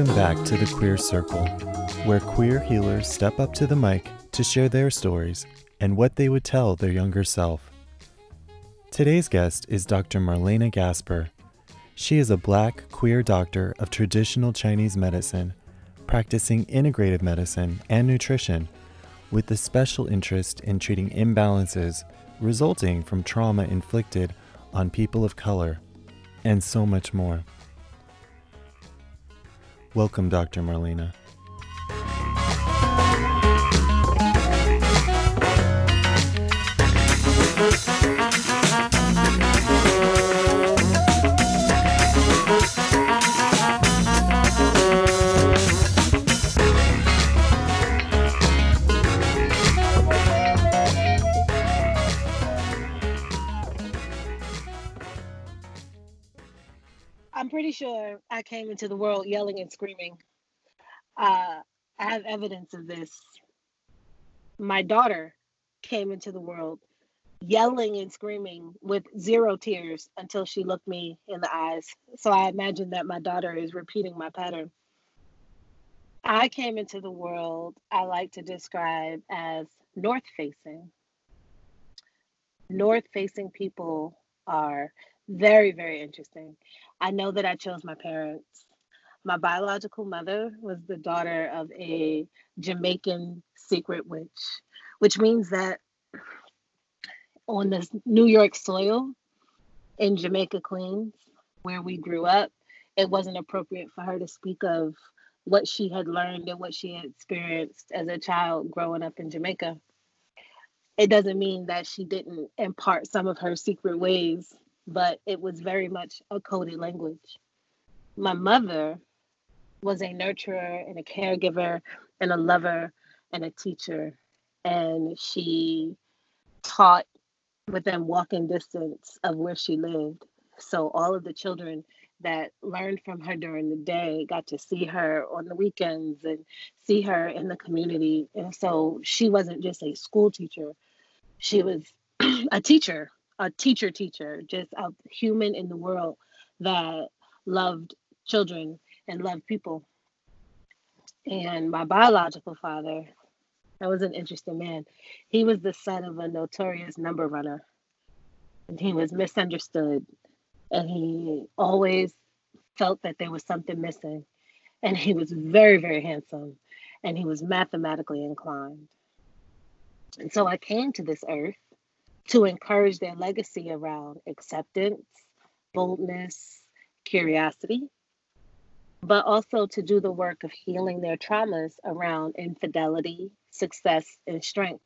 Welcome back to the Queer Circle, where queer healers step up to the mic to share their stories and what they would tell their younger self. Today's guest is Dr. Marléna Gasper. She is a black queer doctor of traditional Chinese medicine, practicing integrative medicine and nutrition, with a special interest in treating imbalances resulting from trauma inflicted on people of color, and so much more. Welcome, Dr. Marléna. Sure I came into the world yelling and screaming. Uh, I have evidence of this. My daughter came into the world yelling and screaming with zero tears until she looked me in the eyes. So I imagine that my daughter is repeating my pattern. I came into the world I like to describe as north facing. North facing people are very, very interesting. I know that I chose my parents. My biological mother was the daughter of a Jamaican secret witch, which means that on this New York soil in Jamaica, Queens, where we grew up, it wasn't appropriate for her to speak of what she had learned and what she had experienced as a child growing up in Jamaica. It doesn't mean that she didn't impart some of her secret ways but it was very much a coded language. My mother was a nurturer and a caregiver and a lover and a teacher. And she taught within walking distance of where she lived. So all of the children that learned from her during the day got to see her on the weekends and see her in the community. And so she wasn't just a school teacher, she was a teacher a teacher teacher, just a human in the world that loved children and loved people. And my biological father, that was an interesting man. He was the son of a notorious number runner. And he was misunderstood. And he always felt that there was something missing. And he was very, very handsome. And he was mathematically inclined. And so I came to this earth to encourage their legacy around acceptance, boldness, curiosity, but also to do the work of healing their traumas around infidelity, success, and strength.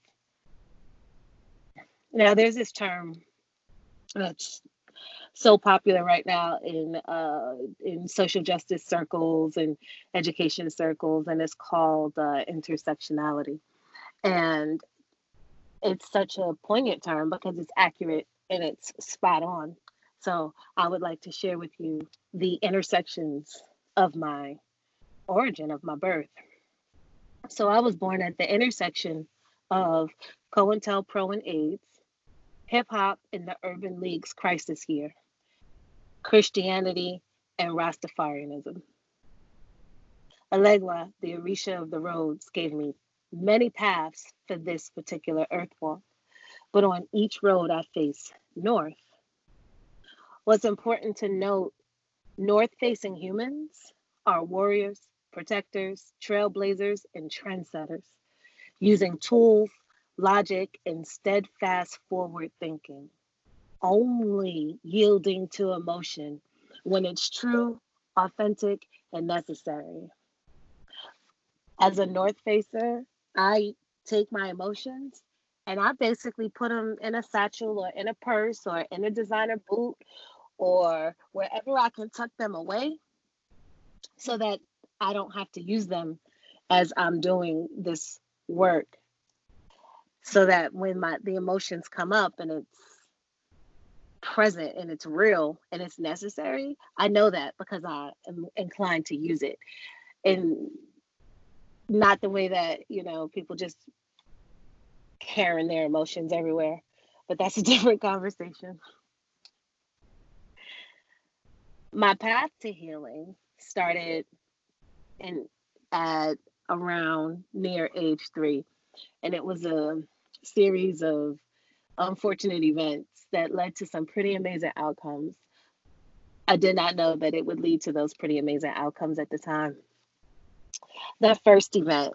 Now, there's this term that's so popular right now in uh, in social justice circles and education circles, and it's called uh, intersectionality. And it's such a poignant term because it's accurate and it's spot on. So I would like to share with you the intersections of my origin, of my birth. So I was born at the intersection of COINTELPRO and AIDS, hip hop in the Urban League's crisis year, Christianity, and Rastafarianism. Elegua, the Orisha of the roads, gave me many paths for this particular earth walk, but on each road I face north. What's important to note north facing humans are warriors, protectors, trailblazers, and trendsetters, using tools, logic, and steadfast forward thinking, only yielding to emotion when it's true, authentic, and necessary. As a North Facer, I take my emotions and I basically put them in a satchel or in a purse or in a designer boot or wherever I can tuck them away so that I don't have to use them as I'm doing this work. So that when my the emotions come up and it's present and it's real and it's necessary, I know that because I am inclined to use it. And not the way that you know people just carrying their emotions everywhere but that's a different conversation my path to healing started and at around near age three. And it was a series of unfortunate events that led to some pretty amazing outcomes. I did not know that it would lead to those pretty amazing outcomes at the time. The first event,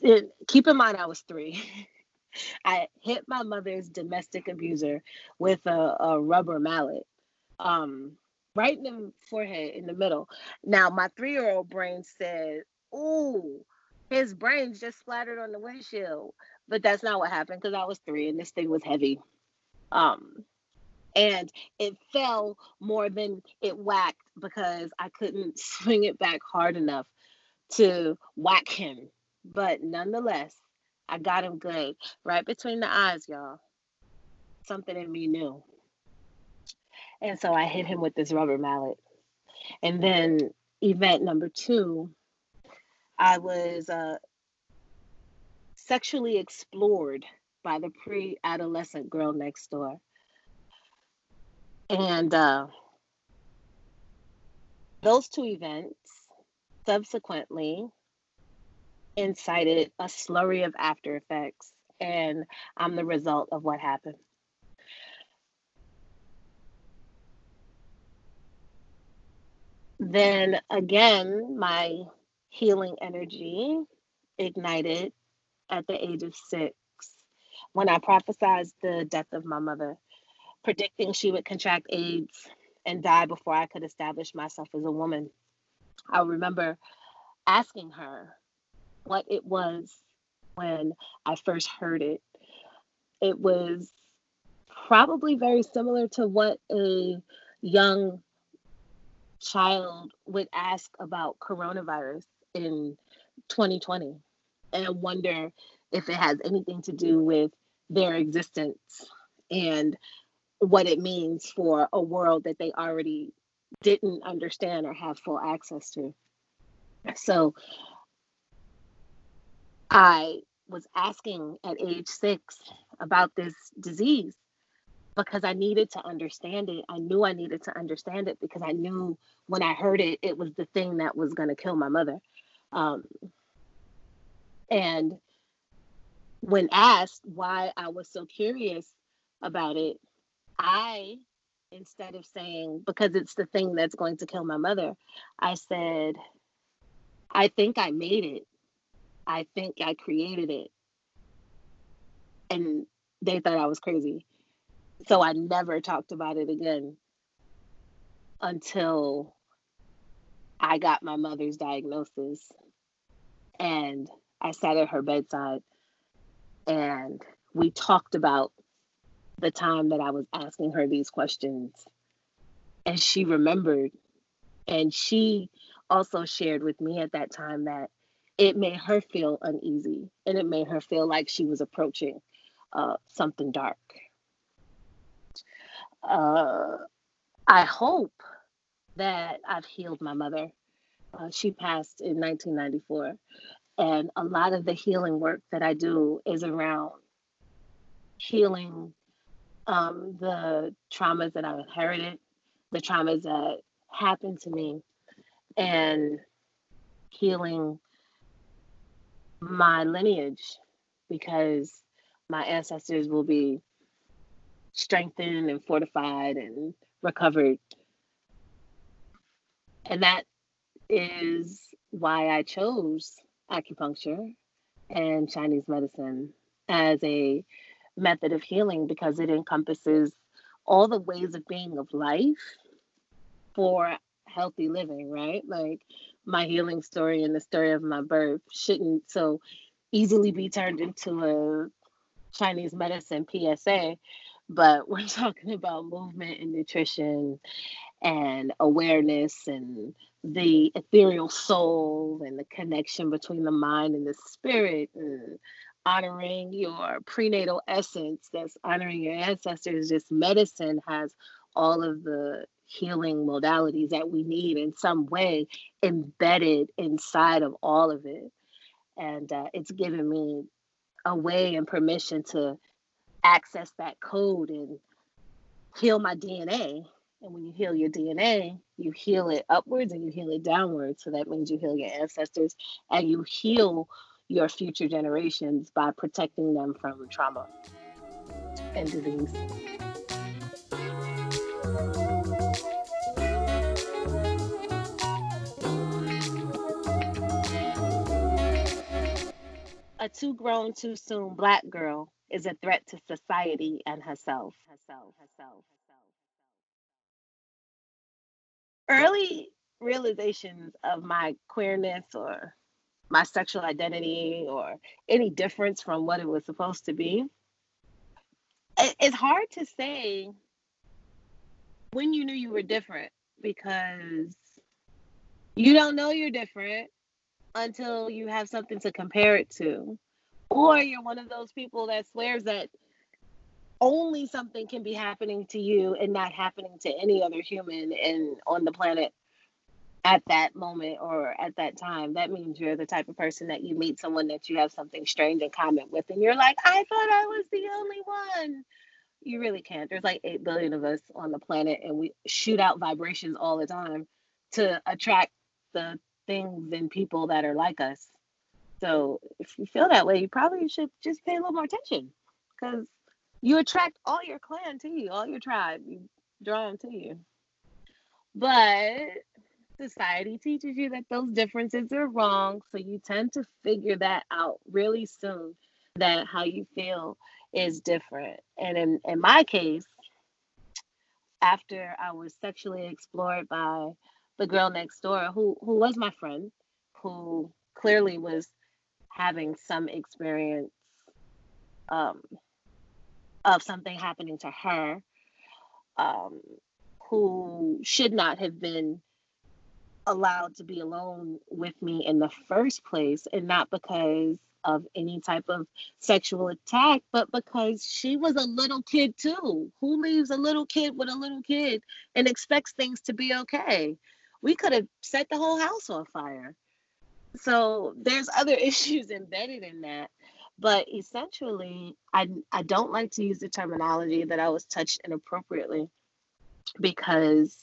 it, keep in mind I was three. I hit my mother's domestic abuser with a, a rubber mallet. Um, right in the forehead in the middle. Now, my three year old brain said, Ooh, his brains just splattered on the windshield. But that's not what happened because I was three and this thing was heavy. Um, and it fell more than it whacked because I couldn't swing it back hard enough to whack him. But nonetheless, I got him good right between the eyes, y'all. Something in me knew. And so I hit him with this rubber mallet. And then event number two, I was uh, sexually explored by the pre adolescent girl next door. And uh, those two events subsequently incited a slurry of after effects. And I'm the result of what happened. Then again, my healing energy ignited at the age of six when I prophesied the death of my mother, predicting she would contract AIDS and die before I could establish myself as a woman. I remember asking her what it was when I first heard it. It was probably very similar to what a young child would ask about coronavirus in 2020 and wonder if it has anything to do with their existence and what it means for a world that they already didn't understand or have full access to. So I was asking at age six about this disease because I needed to understand it. I knew I needed to understand it because I knew when I heard it, it was the thing that was going to kill my mother. Um, and when asked why I was so curious about it, I, instead of saying, because it's the thing that's going to kill my mother, I said, I think I made it. I think I created it. And they thought I was crazy. So I never talked about it again until I got my mother's diagnosis and I sat at her bedside and we talked about the time that I was asking her these questions. And she remembered. And she also shared with me at that time that it made her feel uneasy and it made her feel like she was approaching uh, something dark uh, I hope that I've healed my mother. Uh, she passed in 1994. And a lot of the healing work that I do is around healing um, the traumas that I've inherited, the traumas that happened to me, and healing my lineage because my ancestors will be strengthened and fortified and recovered. And that is why I chose acupuncture and Chinese medicine as a method of healing because it encompasses all the ways of being of life for healthy living, right? Like my healing story and the story of my birth shouldn't so easily be turned into a Chinese medicine PSA but we're talking about movement and nutrition and awareness and the ethereal soul and the connection between the mind and the spirit and honoring your prenatal essence that's honoring your ancestors this medicine has all of the healing modalities that we need in some way embedded inside of all of it and uh, it's given me a way and permission to access that code and heal my DNA And when you heal your DNA, you heal it upwards and you heal it downwards. So that means you heal your ancestors and you heal your future generations by protecting them from trauma and disease. A too grown too soon black girl is a threat to society and herself. Herself, herself, herself. Early realizations of my queerness or my sexual identity or any difference from what it was supposed to be. It's hard to say when you knew you were different because you don't know you're different until you have something to compare it to. Or you're one of those people that swears that only something can be happening to you and not happening to any other human and on the planet at that moment or at that time, that means you're the type of person that you meet someone that you have something strange in common with, and you're like, I thought I was the only one. You really can't. There's like 8 billion of us on the planet, and we shoot out vibrations all the time to attract the things and people that are like us. So if you feel that way, you probably should just pay a little more attention because you attract all your clan to you, all your tribe. You draw them to you. But society teaches you that those differences are wrong. So you tend to figure that out really soon that how you feel is different. And in, in my case, after I was sexually explored by the girl next door, who, who was my friend, who clearly was having some experience um, of something happening to her, um, who should not have been allowed to be alone with me in the first place and not because of any type of sexual attack, but because she was a little kid too. Who leaves a little kid with a little kid and expects things to be okay? We could have set the whole house on fire. So there's other issues embedded in that. But essentially, I, I don't like to use the terminology that I was touched inappropriately because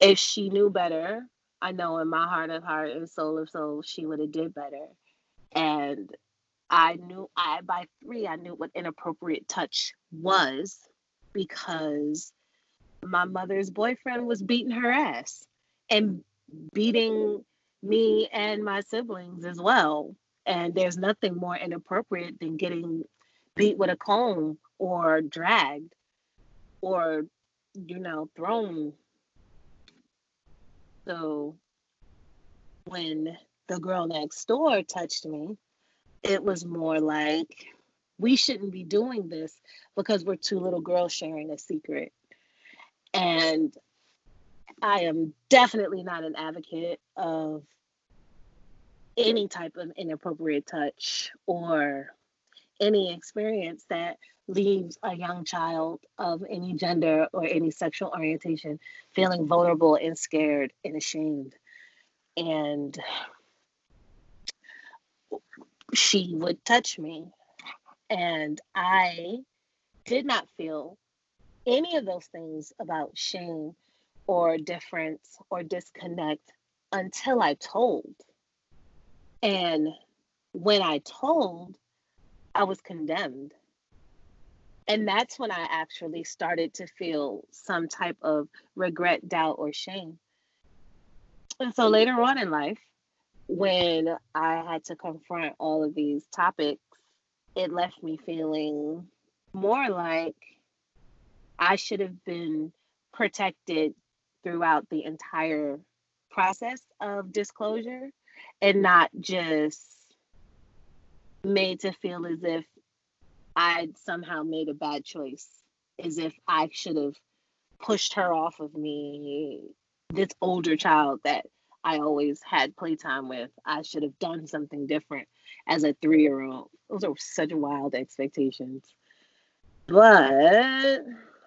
if she knew better, I know in my heart of heart and soul of soul, she would have did better. And I knew I by three, I knew what inappropriate touch was because my mother's boyfriend was beating her ass and beating me and my siblings as well. And there's nothing more inappropriate than getting beat with a comb or dragged or, you know, thrown so when the girl next door touched me, it was more like, we shouldn't be doing this because we're two little girls sharing a secret. And I am definitely not an advocate of any type of inappropriate touch or any experience that leaves a young child of any gender or any sexual orientation feeling vulnerable and scared and ashamed. And she would touch me. And I did not feel any of those things about shame or difference or disconnect until I told. And when I told, I was condemned and that's when I actually started to feel some type of regret, doubt, or shame. And so later on in life, when I had to confront all of these topics, it left me feeling more like I should have been protected throughout the entire process of disclosure and not just made to feel as if I'd somehow made a bad choice, as if I should have pushed her off of me. This older child that I always had playtime with, I should have done something different as a three year old. Those are such wild expectations. But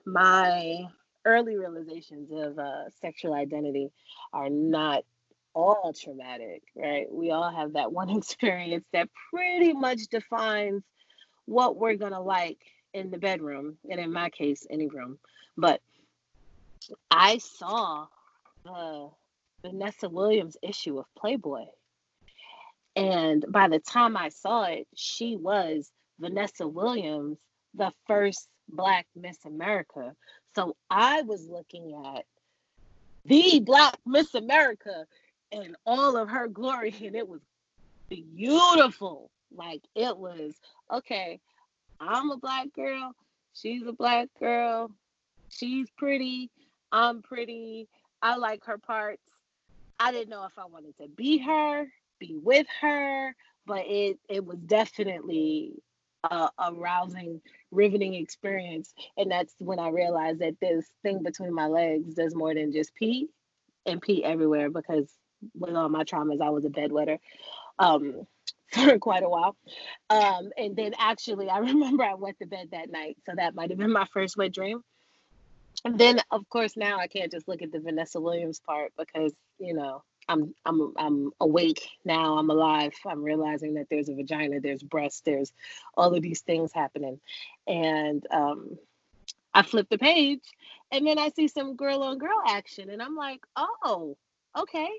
my early realizations of uh, sexual identity are not all traumatic, right? We all have that one experience that pretty much defines what we're to like in the bedroom, and in my case, any room. But I saw the Vanessa Williams issue of Playboy. And by the time I saw it, she was Vanessa Williams, the first Black Miss America. So I was looking at the Black Miss America in all of her glory, and it was beautiful. Like it was okay. I'm a black girl. She's a black girl. She's pretty. I'm pretty. I like her parts. I didn't know if I wanted to be her, be with her, but it it was definitely a, a rousing, riveting experience. And that's when I realized that this thing between my legs does more than just pee and pee everywhere because with all my traumas, I was a bedwetter um, for quite a while. Um, and then actually, I remember I went to bed that night. So that might have been my first wet dream. And then, of course, now I can't just look at the Vanessa Williams part because, you know, I'm I'm I'm awake now. I'm alive. I'm realizing that there's a vagina, there's breasts, there's all of these things happening, and um, I flip the page, and then I see some girl on girl action, and I'm like, oh, okay,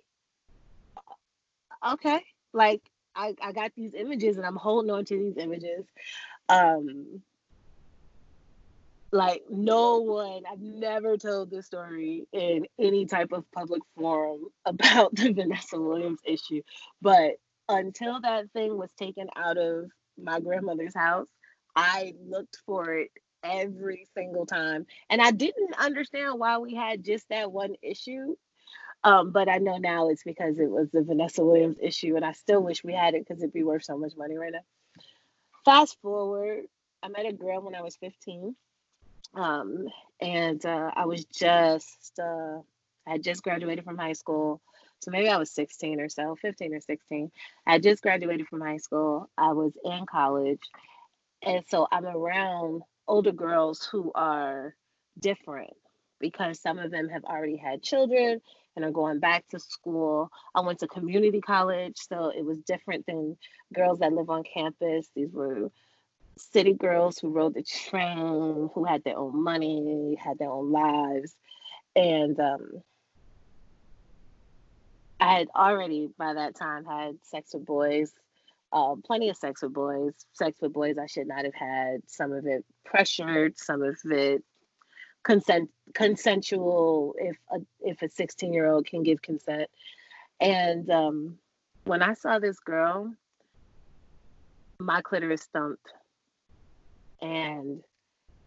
okay. Like I I got these images, and I'm holding on to these images. Um, like no one i've never told this story in any type of public forum about the vanessa williams issue. But until that thing was taken out of my grandmother's house i looked for it every single time. And i didn't understand why we had just that one issue um, but i know now it's because it was the vanessa williams issue and i still wish we had it because it'd be worth so much money right now fast forward i met a girl when i was 15 um, and uh, I was just, uh, I just graduated from high school. So maybe I was 16 or so, 15 or 16. I just graduated from high school. I was in college. And so I'm around older girls who are different because some of them have already had children and are going back to school. I went to community college, so it was different than girls that live on campus. These were city girls who rode the train, who had their own money, had their own lives. And um, I had already by that time had sex with boys, uh, plenty of sex with boys, sex with boys I should not have had, some of it pressured, some of it consent consensual if a if a 16 year old can give consent. And um, when i saw this girl my clitoris thumped. And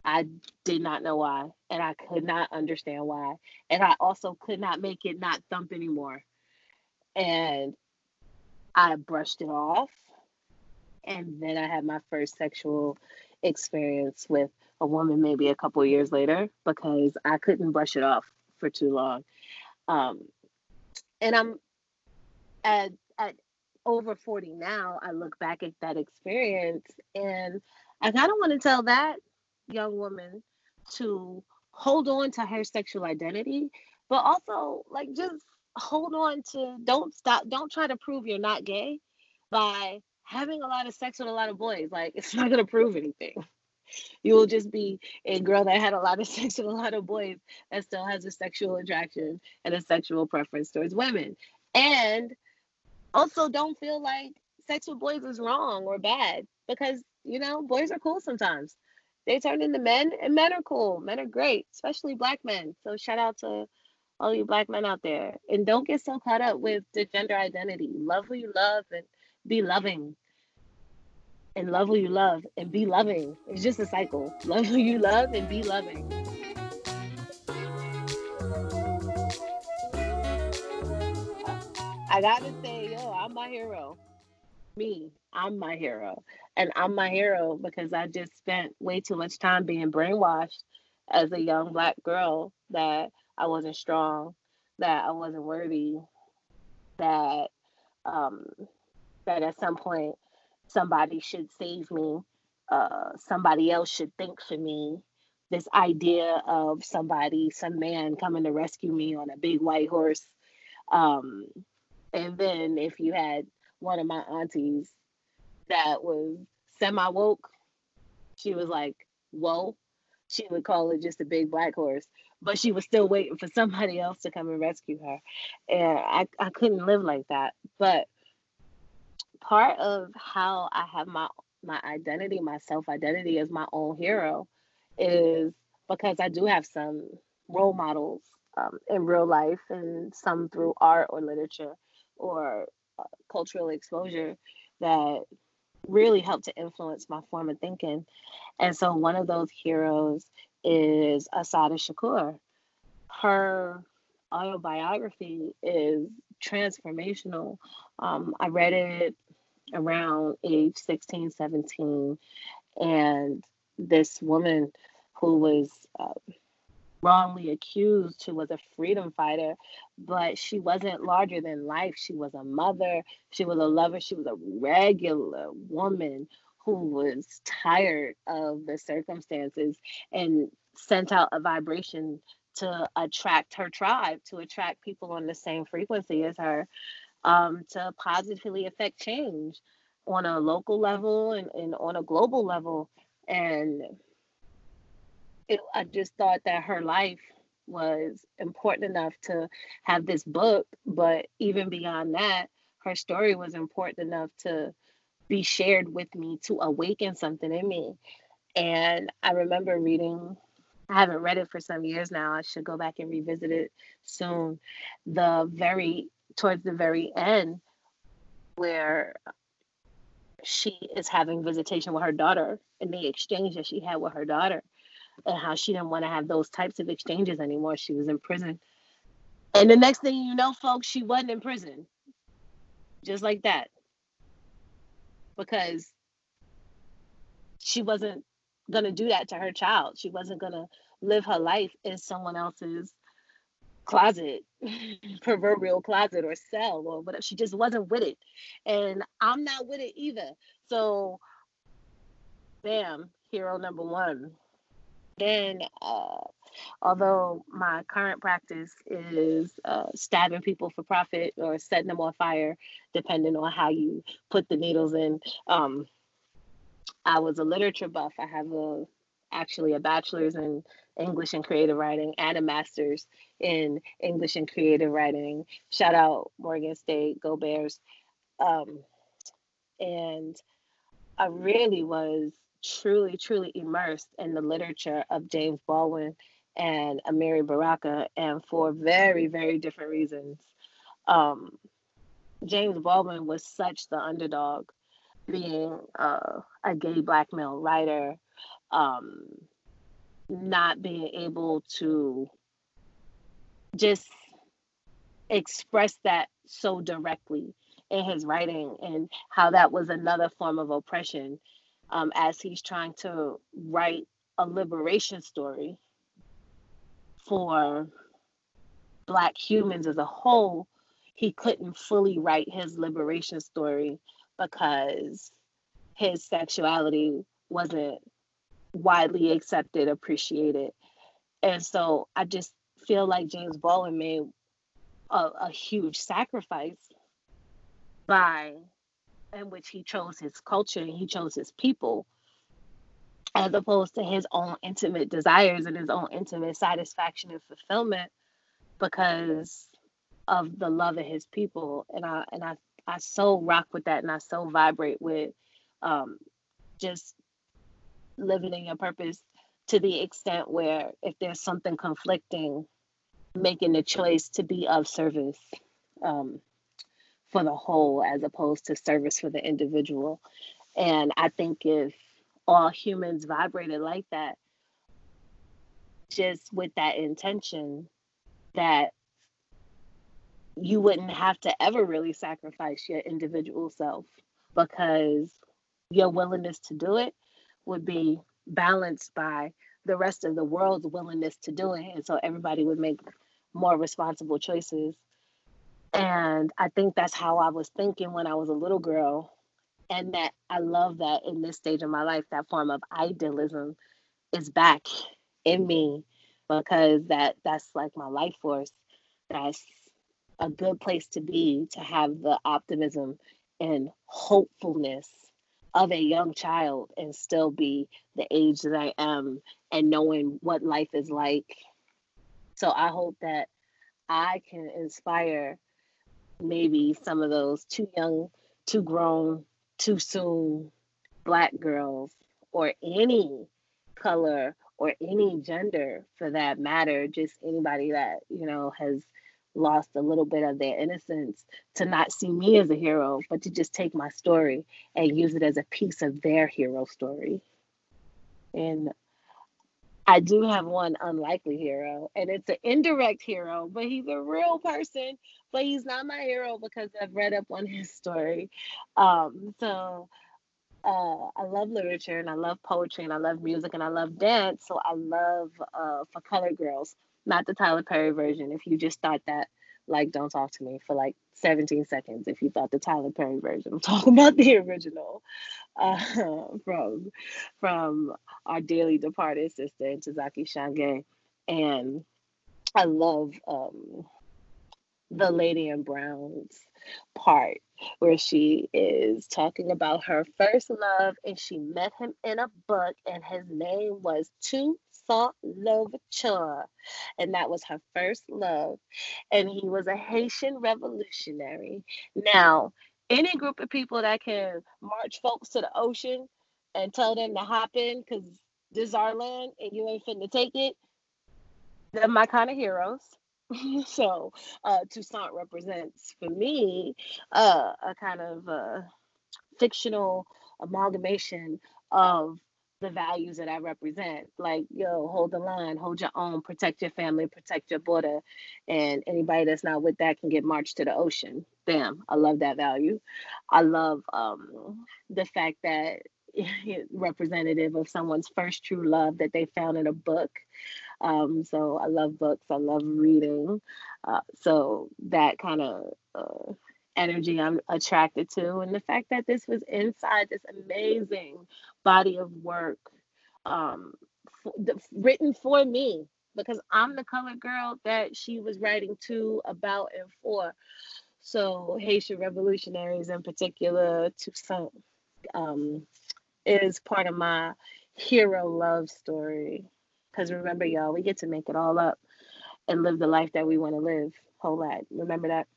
I did not know why, and I could not understand why, and I also could not make it not thump anymore. And I brushed it off, and then I had my first sexual experience with a woman maybe a couple years later because I couldn't brush it off for too long. Um, and I'm at, at over 40 now, I look back at that experience and I kind of want to tell that young woman to hold on to her sexual identity, but also like just hold on to don't stop, don't try to prove you're not gay by having a lot of sex with a lot of boys. Like it's not gonna prove anything. You will just be a girl that had a lot of sex with a lot of boys that still has a sexual attraction and a sexual preference towards women. And also don't feel like sex with boys is wrong or bad because you know, boys are cool sometimes. They turn into men, and men are cool. Men are great, especially black men. So shout out to all you black men out there. And don't get so caught up with the gender identity. Love who you love and be loving. And love who you love and be loving. It's just a cycle. Love who you love and be loving. I gotta say, yo, I'm my hero. Me, I'm my hero. And I'm my hero because I just spent way too much time being brainwashed as a young black girl that I wasn't strong, that I wasn't worthy, that um, that at some point somebody should save me, uh, somebody else should think for me. This idea of somebody, some man coming to rescue me on a big white horse. Um, and then if you had one of my aunties that was semi woke, she was like, whoa. She would call it just a big black horse. but she was still waiting for somebody else to come and rescue her. And I, I couldn't live like that. But part of how I have my my identity, my self identity as my own hero is because I do have some role models um, in real life and some through art or literature or uh, cultural exposure that really helped to influence my form of thinking. And so one of those heroes is Assata Shakur. Her autobiography is transformational. Um, I read it around age 16, 17, and this woman who was uh, wrongly accused, who was a freedom fighter, but she wasn't larger than life. She was a mother, she was a lover, she was a regular woman who was tired of the circumstances and sent out a vibration to attract her tribe, to attract people on the same frequency as her, um, to positively affect change on a local level and, and on a global level. And it, I just thought that her life was important enough to have this book, but even beyond that, her story was important enough to be shared with me to awaken something in me. And I remember reading, I haven't read it for some years now. I should go back and revisit it soon. The very, towards the very end, where she is having visitation with her daughter and the exchange that she had with her daughter and how she didn't want to have those types of exchanges anymore. She was in prison. And the next thing you know, folks, she wasn't in prison. Just like that. Because she wasn't going to do that to her child. She wasn't going to live her life in someone else's closet, proverbial closet or cell or whatever. She just wasn't with it. And I'm not with it either. So, bam, hero number one then uh, although my current practice is uh, stabbing people for profit or setting them on fire, depending on how you put the needles in, um, I was a literature buff. I have a actually a bachelor's in English and creative writing and a master's in English and creative writing. Shout out Morgan State, go Bears. Um, and I really was truly, truly immersed in the literature of James Baldwin and Amiri Baraka, and for very, very different reasons. Um, James Baldwin was such the underdog, being uh, a gay black male writer, um, not being able to just express that so directly in his writing, and how that was another form of oppression um, as he's trying to write a liberation story for Black humans as a whole, he couldn't fully write his liberation story because his sexuality wasn't widely accepted, appreciated. And so I just feel like James Baldwin made a, a huge sacrifice by in which he chose his culture and he chose his people as opposed to his own intimate desires and his own intimate satisfaction and fulfillment because of the love of his people and i and i i so rock with that and i so vibrate with um just living in your purpose to the extent where if there's something conflicting making the choice to be of service um for the whole as opposed to service for the individual. And I think if all humans vibrated like that, just with that intention, that you wouldn't have to ever really sacrifice your individual self because your willingness to do it would be balanced by the rest of the world's willingness to do it. And so everybody would make more responsible choices and I think that's how I was thinking when I was a little girl. And that I love that in this stage of my life, that form of idealism is back in me because that that's like my life force. That's a good place to be to have the optimism and hopefulness of a young child and still be the age that I am and knowing what life is like. So I hope that I can inspire maybe some of those too young, too grown, too soon black girls or any color or any gender for that matter, just anybody that, you know, has lost a little bit of their innocence to not see me as a hero, but to just take my story and use it as a piece of their hero story. And I do have one unlikely hero, and it's an indirect hero, but he's a real person, but he's not my hero because I've read up on his story. Um, so uh, I love literature and I love poetry and I love music and I love dance. So I love uh, for Color girls, not the Tyler Perry version. If you just thought that, like, don't talk to me for like 17 seconds. If you thought the Tyler Perry version, I'm talking about the original uh, from from our dearly departed sister Ntozake Shange, and I love um, the Lady in Brown's part where she is talking about her first love and she met him in a book and his name was Toussaint Louverture and that was her first love and he was a Haitian revolutionary. Now, any group of people that can march folks to the ocean and tell them to hop in because this is our land and you ain't finna take it, they're my kind of heroes. so uh, Toussaint represents for me uh, a kind of uh, fictional amalgamation of the values that I represent. Like, yo, hold the line, hold your own, protect your family, protect your border. And anybody that's not with that can get marched to the ocean. Bam. I love that value. I love um, the fact that representative of someone's first true love that they found in a book. Um, so I love books. I love reading. Uh, so that kind of uh, energy I'm attracted to, and the fact that this was inside this amazing body of work um, written for me because I'm the colored girl that she was writing to, about, and for. So Haitian revolutionaries in particular, Toussaint um, is part of my hero love story. Because remember, y'all, we get to make it all up and live the life that we want to live. Whole lot. Remember that?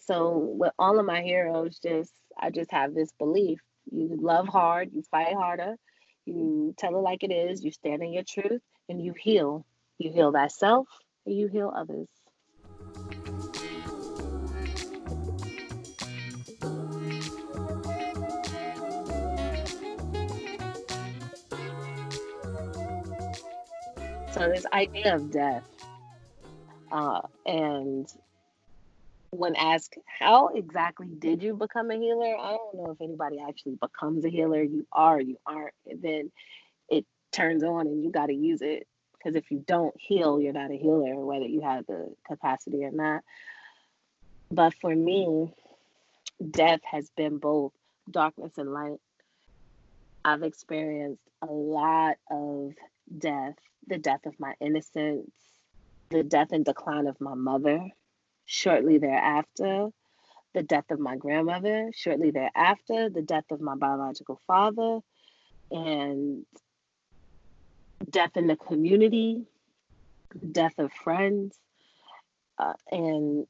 So with all of my heroes, just I just have this belief. You love hard, you fight harder, you tell it like it is, you stand in your truth, and you heal. You heal thyself and you heal others. So this idea of death, uh, and when asked how exactly did you become a healer, I don't know if anybody actually becomes a healer. You are, you aren't, and then it turns on, and you got to use it. Because if you don't heal, you're not a healer, whether you have the capacity or not. But for me, death has been both darkness and light. I've experienced a lot of death the death of my innocence, the death and decline of my mother shortly thereafter, the death of my grandmother shortly thereafter, the death of my biological father, and death in the community, death of friends, uh, and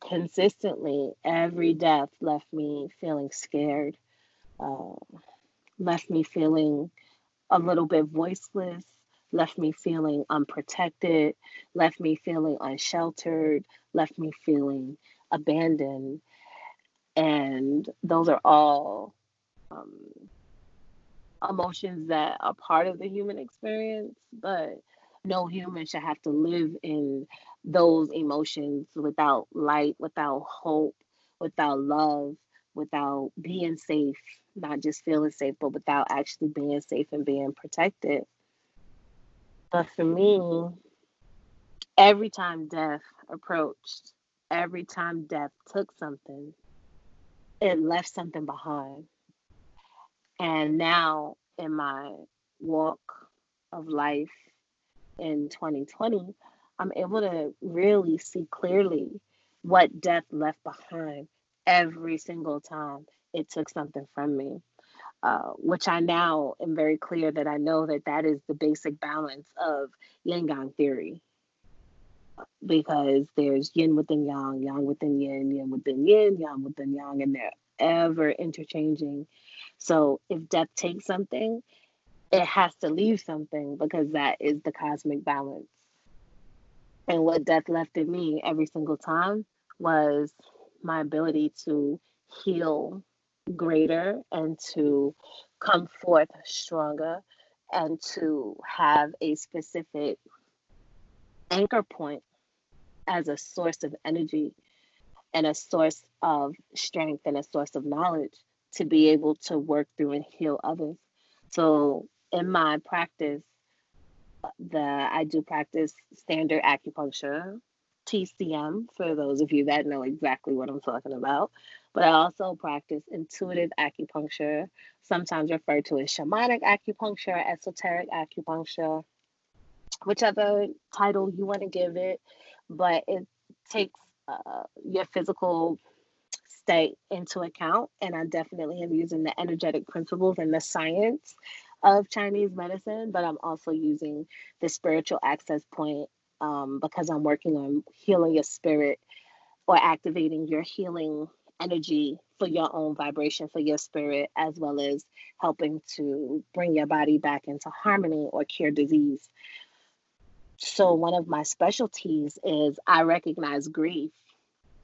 consistently every death left me feeling scared, uh, left me feeling a little bit voiceless, left me feeling unprotected, left me feeling unsheltered, left me feeling abandoned. And those are all um, emotions that are part of the human experience, but no human should have to live in those emotions without light, without hope, without love, without being safe, not just feeling safe, but without actually being safe and being protected. But for me, every time death approached, every time death took something, it left something behind. And now in my walk of life in 2020, I'm able to really see clearly what death left behind every single time it took something from me. Uh, which I now am very clear that I know that that is the basic balance of Yin Yang theory. because there's yin within yang, yang within yin, yin within yin, yang within yang, and they're ever interchanging. So if death takes something, it has to leave something because that is the cosmic balance. And what death left in me every single time was my ability to heal greater and to come forth stronger and to have a specific anchor point as a source of energy and a source of strength and a source of knowledge to be able to work through and heal others. So in my practice, uh, the I do practice standard acupuncture, TCM for those of you that know exactly what I'm talking about. But I also practice intuitive acupuncture, sometimes referred to as shamanic acupuncture, esoteric acupuncture, whichever title you want to give it. But it takes uh, your physical state into account. And I definitely am using the energetic principles and the science of Chinese medicine, but I'm also using the spiritual access point um, because I'm working on healing your spirit or activating your healing energy for your own vibration for your spirit, as well as helping to bring your body back into harmony or cure disease. So, one of my specialties is I recognize grief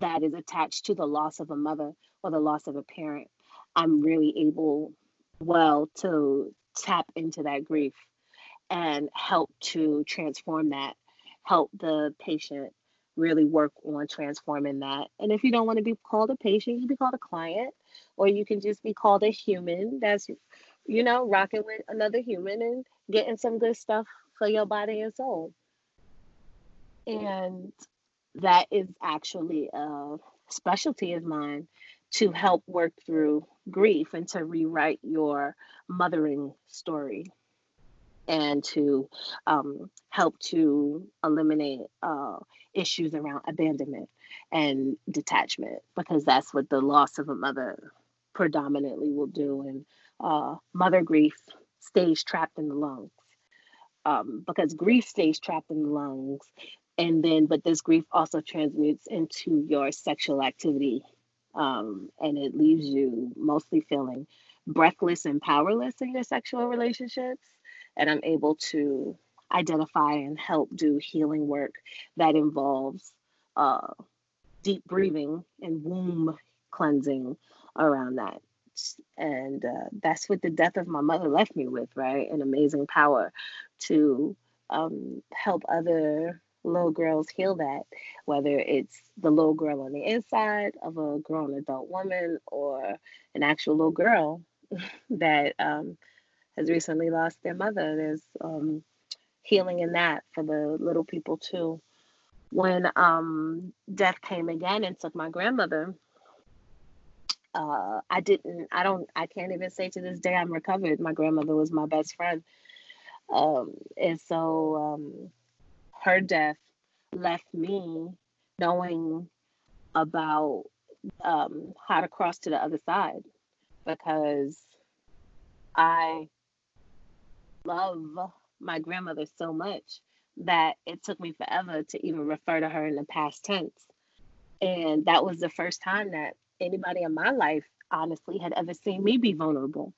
that is attached to the loss of a mother or the loss of a parent. I'm really able, well, to tap into that grief and help to transform that, help the patient really work on transforming that. And if you don't want to be called a patient, you be called a client, or you can just be called a human that's, you know, rocking with another human and getting some good stuff for your body and soul. And that is actually a specialty of mine to help work through grief and to rewrite your mothering story and to um, help to eliminate uh, issues around abandonment and detachment because that's what the loss of a mother predominantly will do and uh, mother grief stays trapped in the lungs. Um, because grief stays trapped in the lungs and then but this grief also transmutes into your sexual activity um, and it leaves you mostly feeling breathless and powerless in your sexual relationships and i'm able to identify and help do healing work that involves uh, deep breathing and womb cleansing around that. And uh, that's what the death of my mother left me with right? An amazing power to um, help other little girls heal that, whether it's the little girl on the inside of a grown adult woman or an actual little girl that um, has recently lost their mother. There's um, healing in that for the little people too. When um, death came again and took my grandmother, uh, I didn't, I don't, I can't even say to this day I'm recovered. My grandmother was my best friend. Um, and so um, her death left me knowing about um, how to cross to the other side because I love my grandmother so much that it took me forever to even refer to her in the past tense. And that was the first time that anybody in my life, honestly, had ever seen me be vulnerable.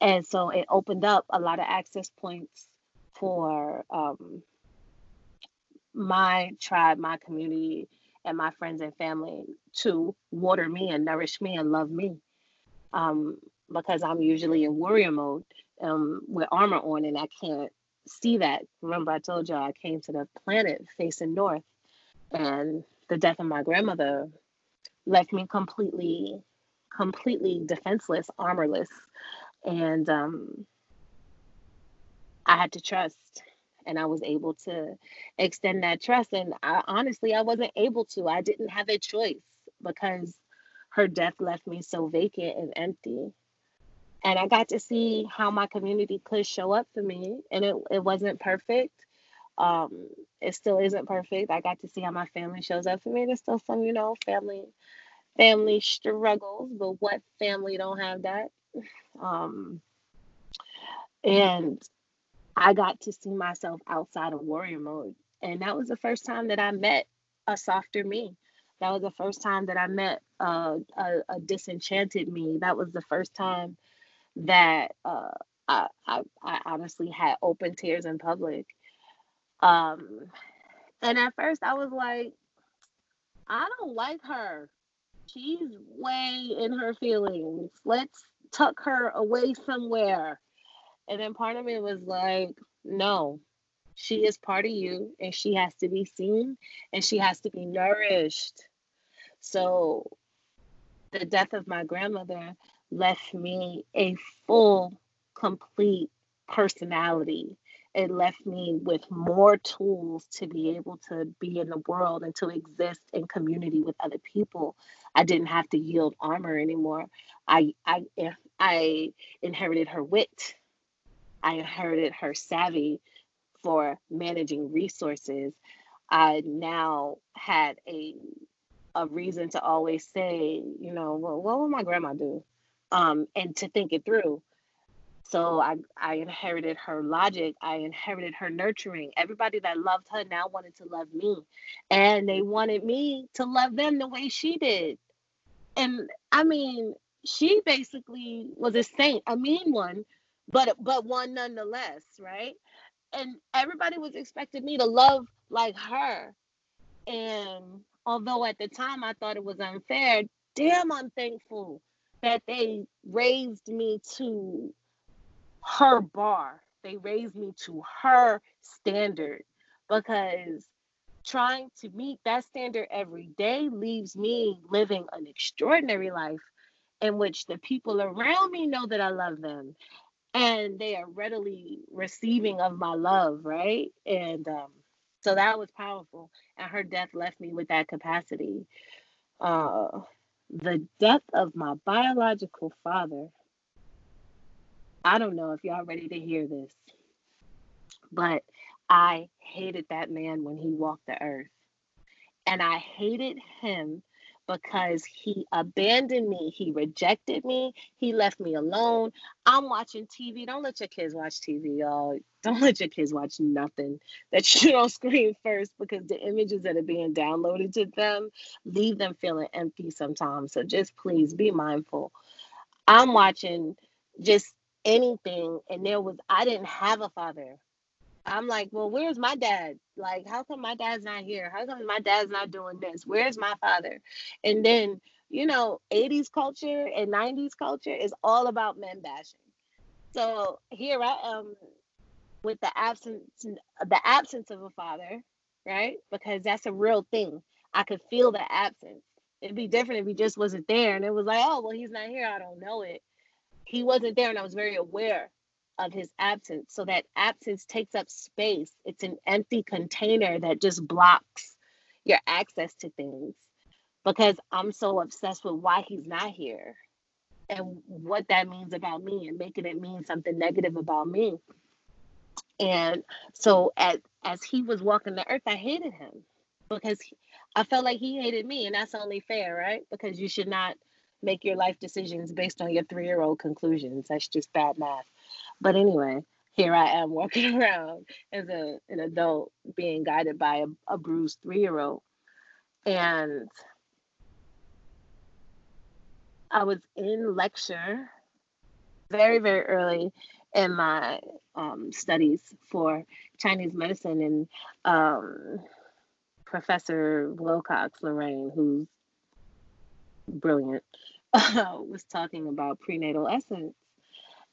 And so it opened up a lot of access points for um, my tribe, my community, and my friends and family to water me and nourish me and love me. Um, because I'm usually in warrior mode um, with armor on and I can't see that. Remember, I told y'all I came to the planet facing north, and the death of my grandmother left me completely, completely defenseless, armorless. And um, I had to trust and I was able to extend that trust. And I, honestly, I wasn't able to. I didn't have a choice because her death left me so vacant and empty. And I got to see how my community could show up for me, and it, it wasn't perfect. Um, it still isn't perfect. I got to see how my family shows up for me. There's still some, you know, family family struggles, but what family don't have that? Um, and I got to see myself outside of warrior mode And that was the first time that I met a softer me. That was the first time that I met uh, a, a disenchanted me. That was the first time that uh, I, I, I honestly had open tears in public. Um, and at first I was like, I don't like her. She's way in her feelings. Let's tuck her away somewhere. And then part of me was like, no, she is part of you and she has to be seen and she has to be nourished. So the death of my grandmother left me a full, complete personality. It left me with more tools to be able to be in the world and to exist in community with other people. I didn't have to yield armor anymore. I I eh, I inherited her wit. I inherited her savvy for managing resources. I now had a a reason to always say, you know, well, what will my grandma do? Um, and to think it through. So I, I inherited her logic. I inherited her nurturing. Everybody that loved her now wanted to love me. And they wanted me to love them the way she did. And I mean, she basically was a saint, a mean one, but but one nonetheless, right? And everybody was expecting me to love like her. And although at the time I thought it was unfair, damn, I'm thankful that they raised me to her bar. They raised me to her standard because trying to meet that standard every day leaves me living an extraordinary life in which the people around me know that I love them and they are readily receiving of my love, right? And um, so that was powerful. And her death left me with that capacity. Uh, the death of my biological father I don't know if y'all ready to hear this, but I hated that man when he walked the earth. And I hated him because he abandoned me. He rejected me. He left me alone. I'm watching TV. Don't let your kids watch TV, y'all. Don't let your kids watch nothing that you don't screen first because the images that are being downloaded to them leave them feeling empty sometimes. So just please be mindful. I'm watching just anything and there was I didn't have a father. I'm like, well, where's my dad? Like, how come my dad's not here? How come my dad's not doing this? Where's my father? And then, you know, 80s culture and 90s culture is all about men bashing. So here I am with the absence the absence of a father, right? Because that's a real thing. I could feel the absence. It'd be different if he just wasn't there and it was like, oh well he's not here, I don't know it he wasn't there and I was very aware of his absence. So that absence takes up space. It's an empty container that just blocks your access to things because I'm so obsessed with why he's not here and what that means about me and making it mean something negative about me. And so as as he was walking the earth, I hated him because I felt like he hated me, and that's only fair, right? Because you should not make your life decisions based on your three year old conclusions. That's just bad math. But anyway, here I am walking around as a, an adult being guided by a, a bruised three year old. And I was in lecture very, very early in my um, studies for Chinese medicine, and um, Professor Wilcox Lorraine, who's brilliant, was talking about prenatal essence.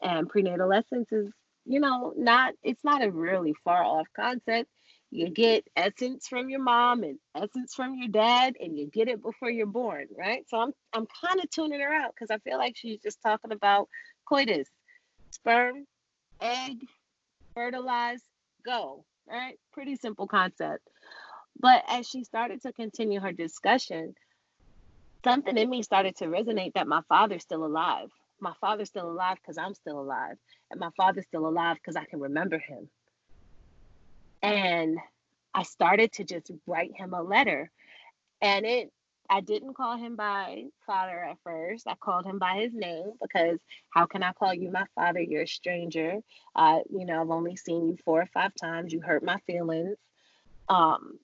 And prenatal essence is, you know, not, it's not a really far off concept. You get essence from your mom and essence from your dad, and you get it before you're born, right? So I'm I'm kind of tuning her out because I feel like she's just talking about coitus, sperm, egg, fertilize, go, right? Pretty simple concept. But as she started to continue her discussion, something in me started to resonate that my father's still alive. My father's still alive because I'm still alive. And my father's still alive because I can remember him. And I started to just write him a letter. And it I didn't call him by father at first. I called him by his name because how can I call you my father? You're a stranger. Uh, you know, I've only seen you four or five times. You hurt my feelings. Um,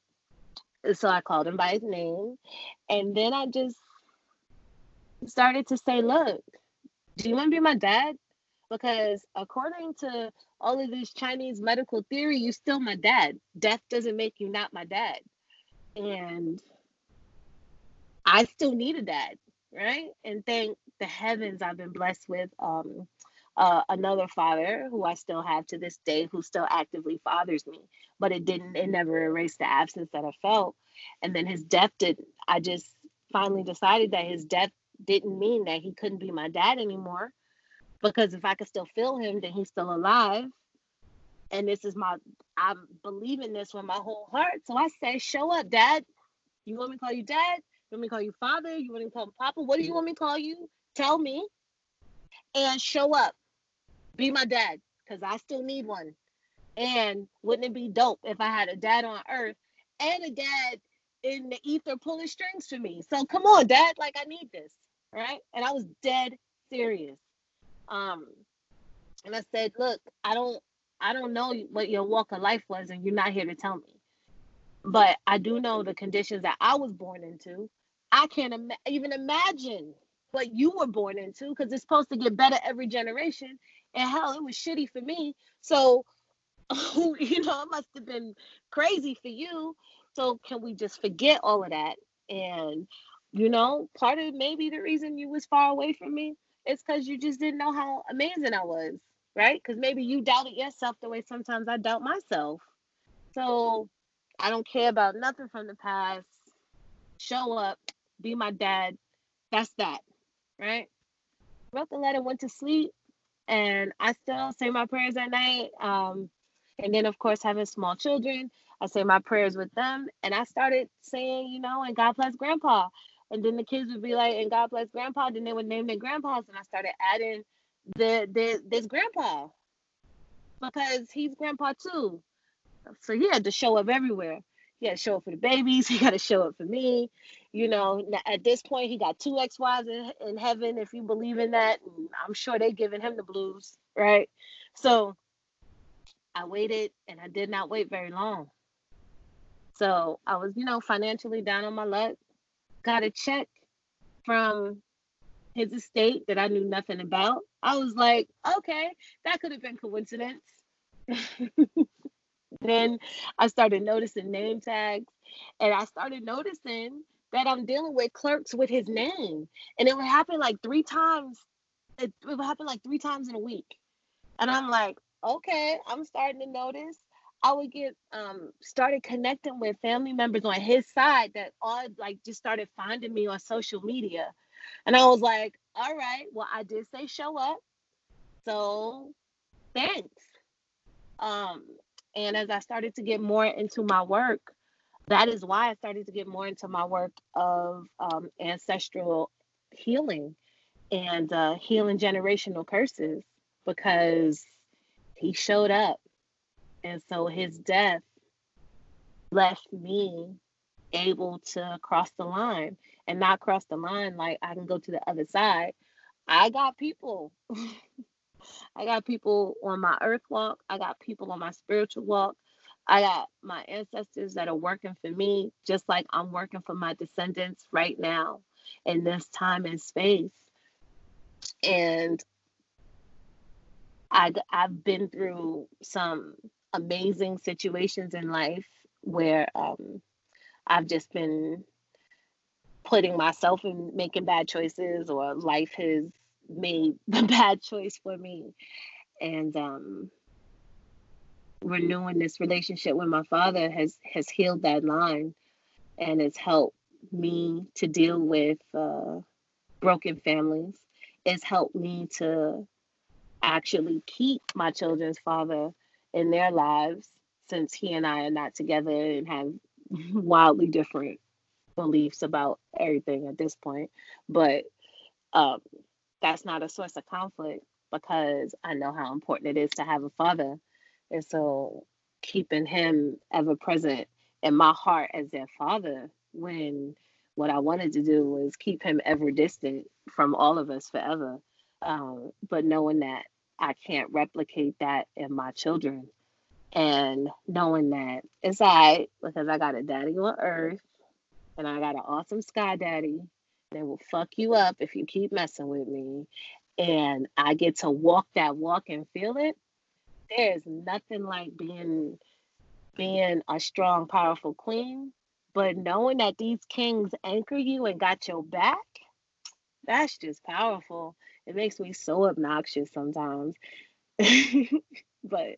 so I called him by his name, and then I just started to say, "Look, do you want to be my dad? Because according to all of this Chinese medical theory, you're still my dad. Death doesn't make you not my dad, and I still need a dad, right? And thank the heavens, I've been blessed with um, uh, another father who I still have to this day, who still actively fathers me. But it didn't, it never erased the absence that I felt. And then his death didn't. I just finally decided that his death didn't mean that he couldn't be my dad anymore. Because if I could still feel him, then he's still alive. And this is my, I'm believing this with my whole heart. So I say, show up, dad. You want me to call you dad? You want me to call you father? You want me to call papa? What do you want me to call you? Tell me. And show up be my dad because I still need one. And wouldn't it be dope if I had a dad on earth and a dad in the ether pulling strings for me? So come on, dad, like I need this, right? And I was dead serious. Um, and I said, look, I don't, I don't know what your walk of life was, and you're not here to tell me. But I do know the conditions that I was born into. I can't Im- even imagine what you were born into because it's supposed to get better every generation and hell, it was shitty for me. So, you know, it must have been crazy for you. So, can we just forget all of that? And, you know, part of maybe the reason you was far away from me is because you just didn't know how amazing I was, right? Because maybe you doubted yourself the way sometimes I doubt myself. So, I don't care about nothing from the past. Show up, be my dad. That's that, right? Wrote the letter, went to sleep, and I still say my prayers at night. Um, and then, of course, having small children, I say my prayers with them. And I started saying, you know, and God bless grandpa. And then the kids would be like, and God bless grandpa. Then they would name their grandpas. And I started adding the, the this grandpa because he's grandpa too. So he had to show up everywhere. He had to show up for the babies. He got to show up for me. You know, at this point, he got two ex-wives in, in heaven, if you believe in that. I'm sure they giving him the blues, right? So I waited, and I did not wait very long. So I was, you know, financially down on my luck. Got a check from his estate that I knew nothing about. I was like, okay, that could have been coincidence. then I started noticing name tags and I started noticing that I'm dealing with clerks with his name. And it would happen like three times. It, would happen like three times in a week. And I'm like, okay, I'm starting to notice. I would get um started connecting with family members on his side that all like just started finding me on social media. And I was like, all right, well, I did say show up. So thanks. Um, and as I started to get more into my work, that is why I started to get more into my work of um, ancestral healing and uh, healing generational curses because he showed up. And so his death left me able to cross the line and not cross the line like I can go to the other side. I got people I got people on my earth walk. I got people on my spiritual walk. I got my ancestors that are working for me, just like I'm working for my descendants right now in this time and space. And I've been through some amazing situations in life where um, I've just been putting myself in making bad choices or life has made the bad choice for me. And um, renewing this relationship with my father has has healed that line and has helped me to deal with uh, broken families. It's helped me to actually keep my children's father in their lives since he and I are not together and have wildly different beliefs about everything at this point. But um, that's not a source of conflict because I know how important it is to have a father. And so keeping him ever present in my heart as their father when what I wanted to do was keep him ever distant from all of us forever. Um, but knowing that I can't replicate that in my children and knowing that it's all right because I got a daddy on earth and I got an awesome sky daddy that will fuck you up if you keep messing with me. And I get to walk that walk and feel it. There's nothing like being being a strong, powerful queen, but knowing that these kings anchor you and got your back, that's just powerful. It makes me so obnoxious sometimes. but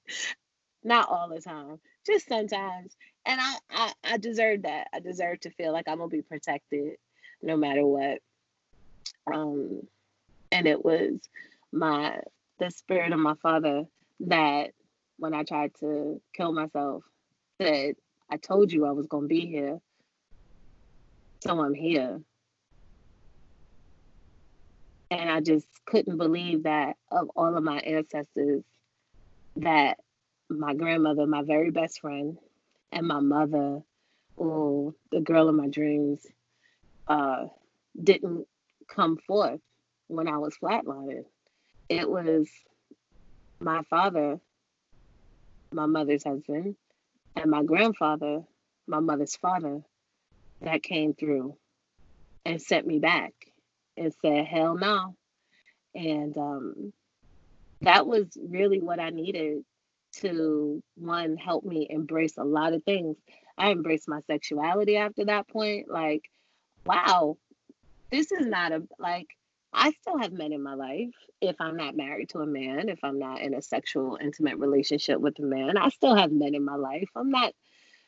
not all the time, just sometimes. And I, I, I deserve that. I deserve to feel like I'm gonna be protected no matter what. Um, and it was my the spirit of my father that when I tried to kill myself said, I told you I was gonna be here. So I'm here. And I just couldn't believe that of all of my ancestors that my grandmother, my very best friend, and my mother, oh, the girl of my dreams, uh, didn't come forth when I was flatlining. It was my father, my mother's husband, and my grandfather, my mother's father, that came through and sent me back and said, hell no. And um, that was really what I needed to one help me embrace a lot of things. I embraced my sexuality after that point. Like, wow, this is not a like I still have men in my life. If I'm not married to a man, if I'm not in a sexual intimate relationship with a man, I still have men in my life. I'm not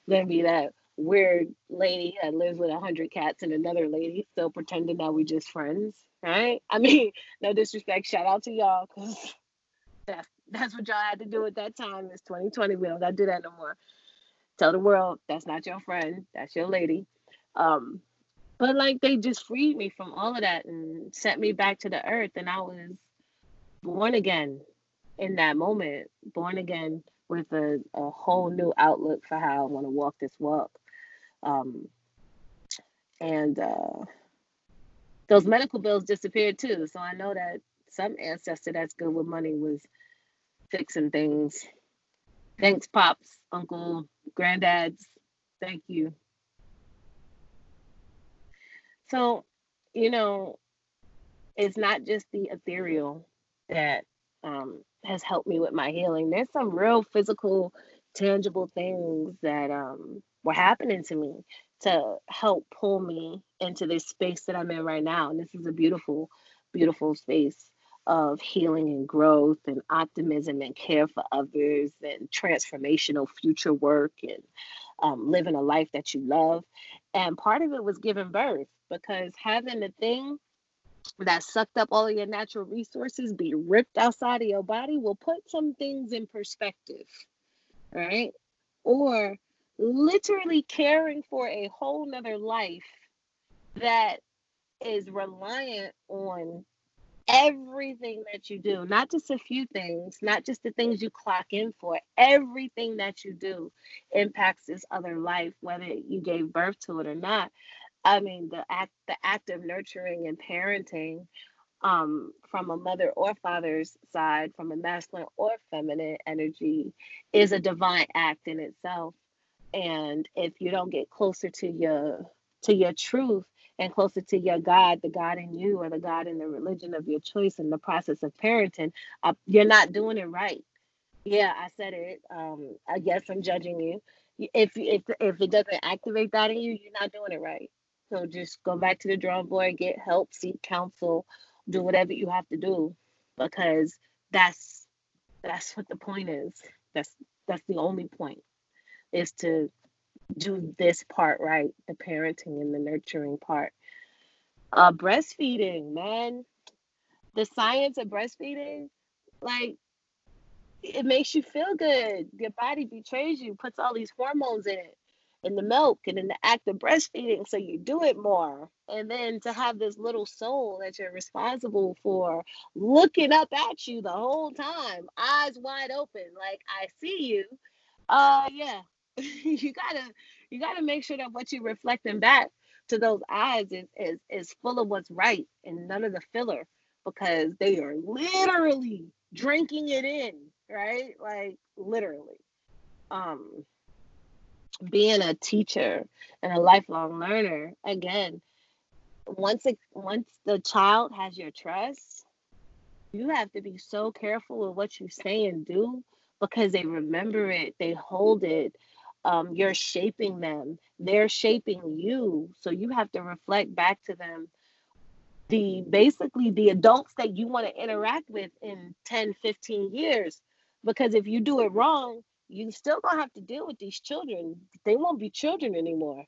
gonna be that weird lady that lives with a hundred cats and another lady still pretending that we just friends, right? I mean, no disrespect. Shout out to y'all because that's that's what y'all had to do at that time. It's 2020. We don't gotta do that no more. Tell the world that's not your friend. That's your lady. Um, but like they just freed me from all of that and sent me back to the earth, and I was born again in that moment. Born again with a, a whole new outlook for how I want to walk this walk. Um, and uh, those medical bills disappeared too. So I know that some ancestor that's good with money was fixing things. Thanks, pops, uncle, granddads. Thank you. So, you know, it's not just the ethereal that um, has helped me with my healing. There's some real physical, tangible things that um, were happening to me to help pull me into this space that I'm in right now. And this is a beautiful, beautiful space of healing and growth and optimism and care for others and transformational future work and um, living a life that you love. And part of it was giving birth because having the thing that sucked up all of your natural resources be ripped outside of your body will put some things in perspective, right? Or literally caring for a whole nother life that is reliant on everything that you do, not just a few things, not just the things you clock in for, everything that you do impacts this other life, whether you gave birth to it or not. I mean, the act, the act of nurturing and parenting um, from a mother or father's side, from a masculine or feminine energy, is a divine act in itself. And if you don't get closer to your to your truth, and closer to your God, the God in you, or the God in the religion of your choice in the process of parenting, uh, you're not doing it right. Yeah, I said it. Um, I guess I'm judging you. If if if it doesn't activate that in you, you're not doing it right. So just go back to the drawing board, get help, seek counsel, do whatever you have to do, because that's that's what the point is. That's that's the only point is to do this part right? The parenting and the nurturing part. Uh breastfeeding man. The science of breastfeeding like it makes you feel good. Your body betrays you puts all these hormones in it in the milk and in the act of breastfeeding so you do it more. And then to have this little soul that you're responsible for looking up at you the whole time eyes wide open like i see you. Uh yeah you gotta you gotta make sure that what you're reflecting back to those eyes is, is is full of what's right and none of the filler because they are literally drinking it in right like literally um, being a teacher and a lifelong learner, again, once it, once the child has your trust, you have to be so careful with what you say and do because they remember it, they hold it. Um, you're shaping them, they're shaping you. So you have to reflect back to them the basically the adults that you want to interact with in 10, 15 years. Because if you do it wrong, you still gonna have to deal with these children. They won't be children anymore.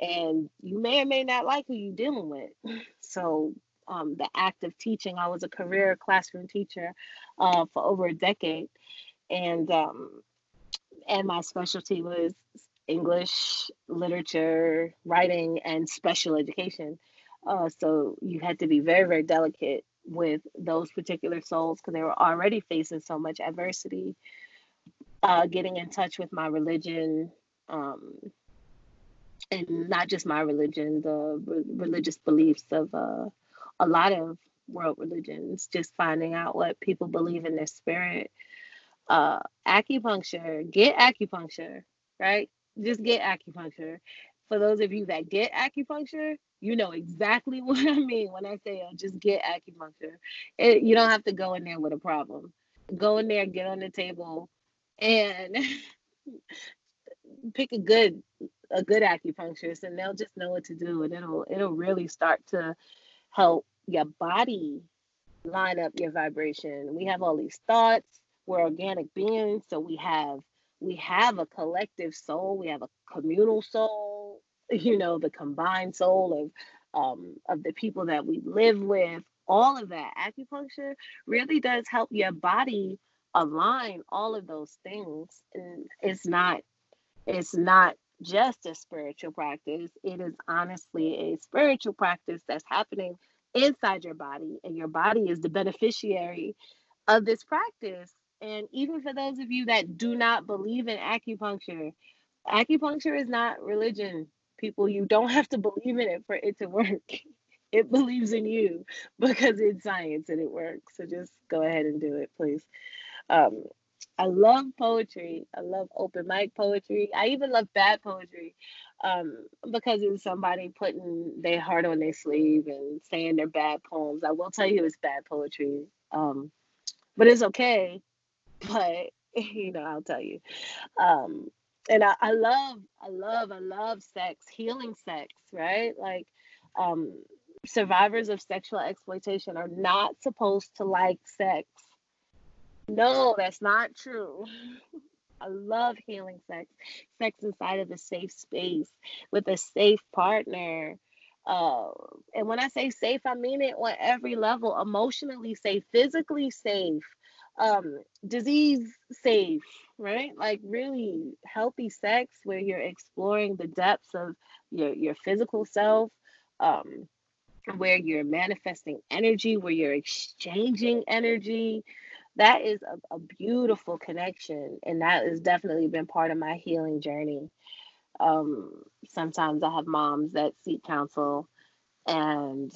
And you may or may not like who you're dealing with. So um, the act of teaching, I was a career classroom teacher uh, for over a decade. And um, and my specialty was English, literature, writing, and special education. Uh, so you had to be very, very delicate with those particular souls because they were already facing so much adversity uh, getting in touch with my religion, um, and not just my religion, the re- religious beliefs of uh, a lot of world religions, just finding out what people believe in their spirit. Uh, acupuncture, get acupuncture, right? Just get acupuncture. For those of you that get acupuncture, you know exactly what I mean when I say oh, just get acupuncture. It, you don't have to go in there with a problem. Go in there, get on the table, and pick a good a good acupuncturist and they'll just know what to do and it'll it'll really start to help your body line up your vibration we have all these thoughts we're organic beings so we have we have a collective soul we have a communal soul you know the combined soul of um, of the people that we live with. All of that acupuncture really does help your body align all of those things and it's not it's not just a spiritual practice. It is honestly a spiritual practice that's happening inside your body and your body is the beneficiary of this practice and even for those of you that do not believe in acupuncture acupuncture is not religion people you don't have to believe in it for it to work it believes in you because it's science and it works so just go ahead and do it please um, I love poetry. I love open mic poetry. I even love bad poetry um, because it's somebody putting their heart on their sleeve and saying their bad poems. I will tell you it's bad poetry, um, but it's okay. But you know, I'll tell you. Um, and I, I love, I love, I love sex, healing sex, right? Like um, survivors of sexual exploitation are not supposed to like sex no, that's not true. I love healing sex, sex inside of a safe space with a safe partner. Uh, and when I say safe, I mean it on every level emotionally safe, physically safe, um, disease safe, right? Like really healthy sex where you're exploring the depths of your, your physical self, um, where you're manifesting energy, where you're exchanging energy that is a, a beautiful connection and that has definitely been part of my healing journey um, sometimes i have moms that seek counsel and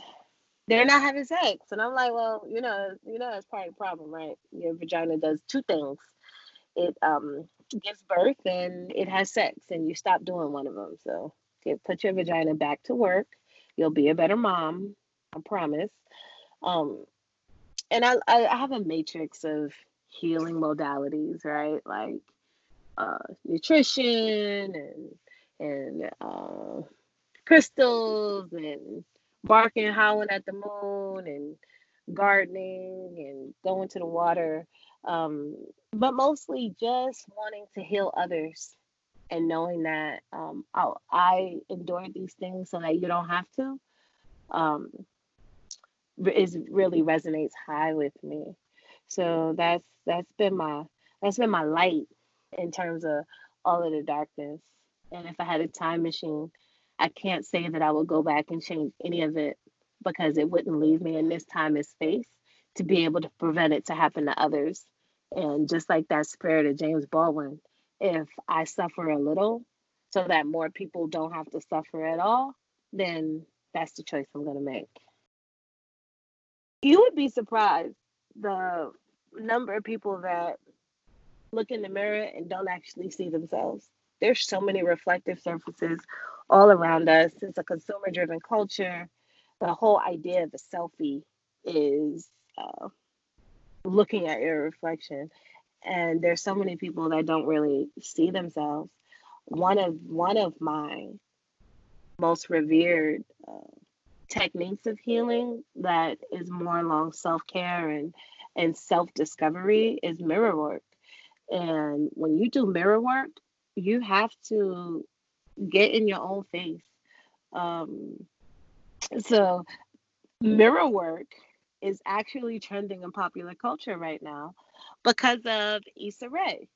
they're not having sex. And i'm like well you know you know that's part of the problem right? Your vagina does two things. It um, gives birth and it has sex and you stop doing one of them. So get, put your vagina back to work. You'll be a better mom i promise. Um, and I, I have a matrix of healing modalities, right? Like uh, nutrition and and uh, crystals and barking howling at the moon and gardening and going to the water um, but mostly just wanting to heal others and knowing that um, I, I endured these things so that you don't have to um, is really resonates high with me. So that's that's been my that's been my light in terms of all of the darkness. And if I had a time machine, I can't say that I would go back and change any of it because it wouldn't leave me in this time and space to be able to prevent it to happen to others. And just like that spirit of James Baldwin, if I suffer a little so that more people don't have to suffer at all, then that's the choice I'm going to make you would be surprised the number of people that look in the mirror and don't actually see themselves. There's so many reflective surfaces all around us. It's a consumer driven culture. The whole idea of the selfie is uh, looking at your reflection. And there's so many people that don't really see themselves. One of one of my most revered uh, techniques of healing that is more along self care and and self discovery is mirror work. And when you do mirror work, you have to get in your own face. Um, so, mirror work is actually trending in popular culture right now because of Issa Rae.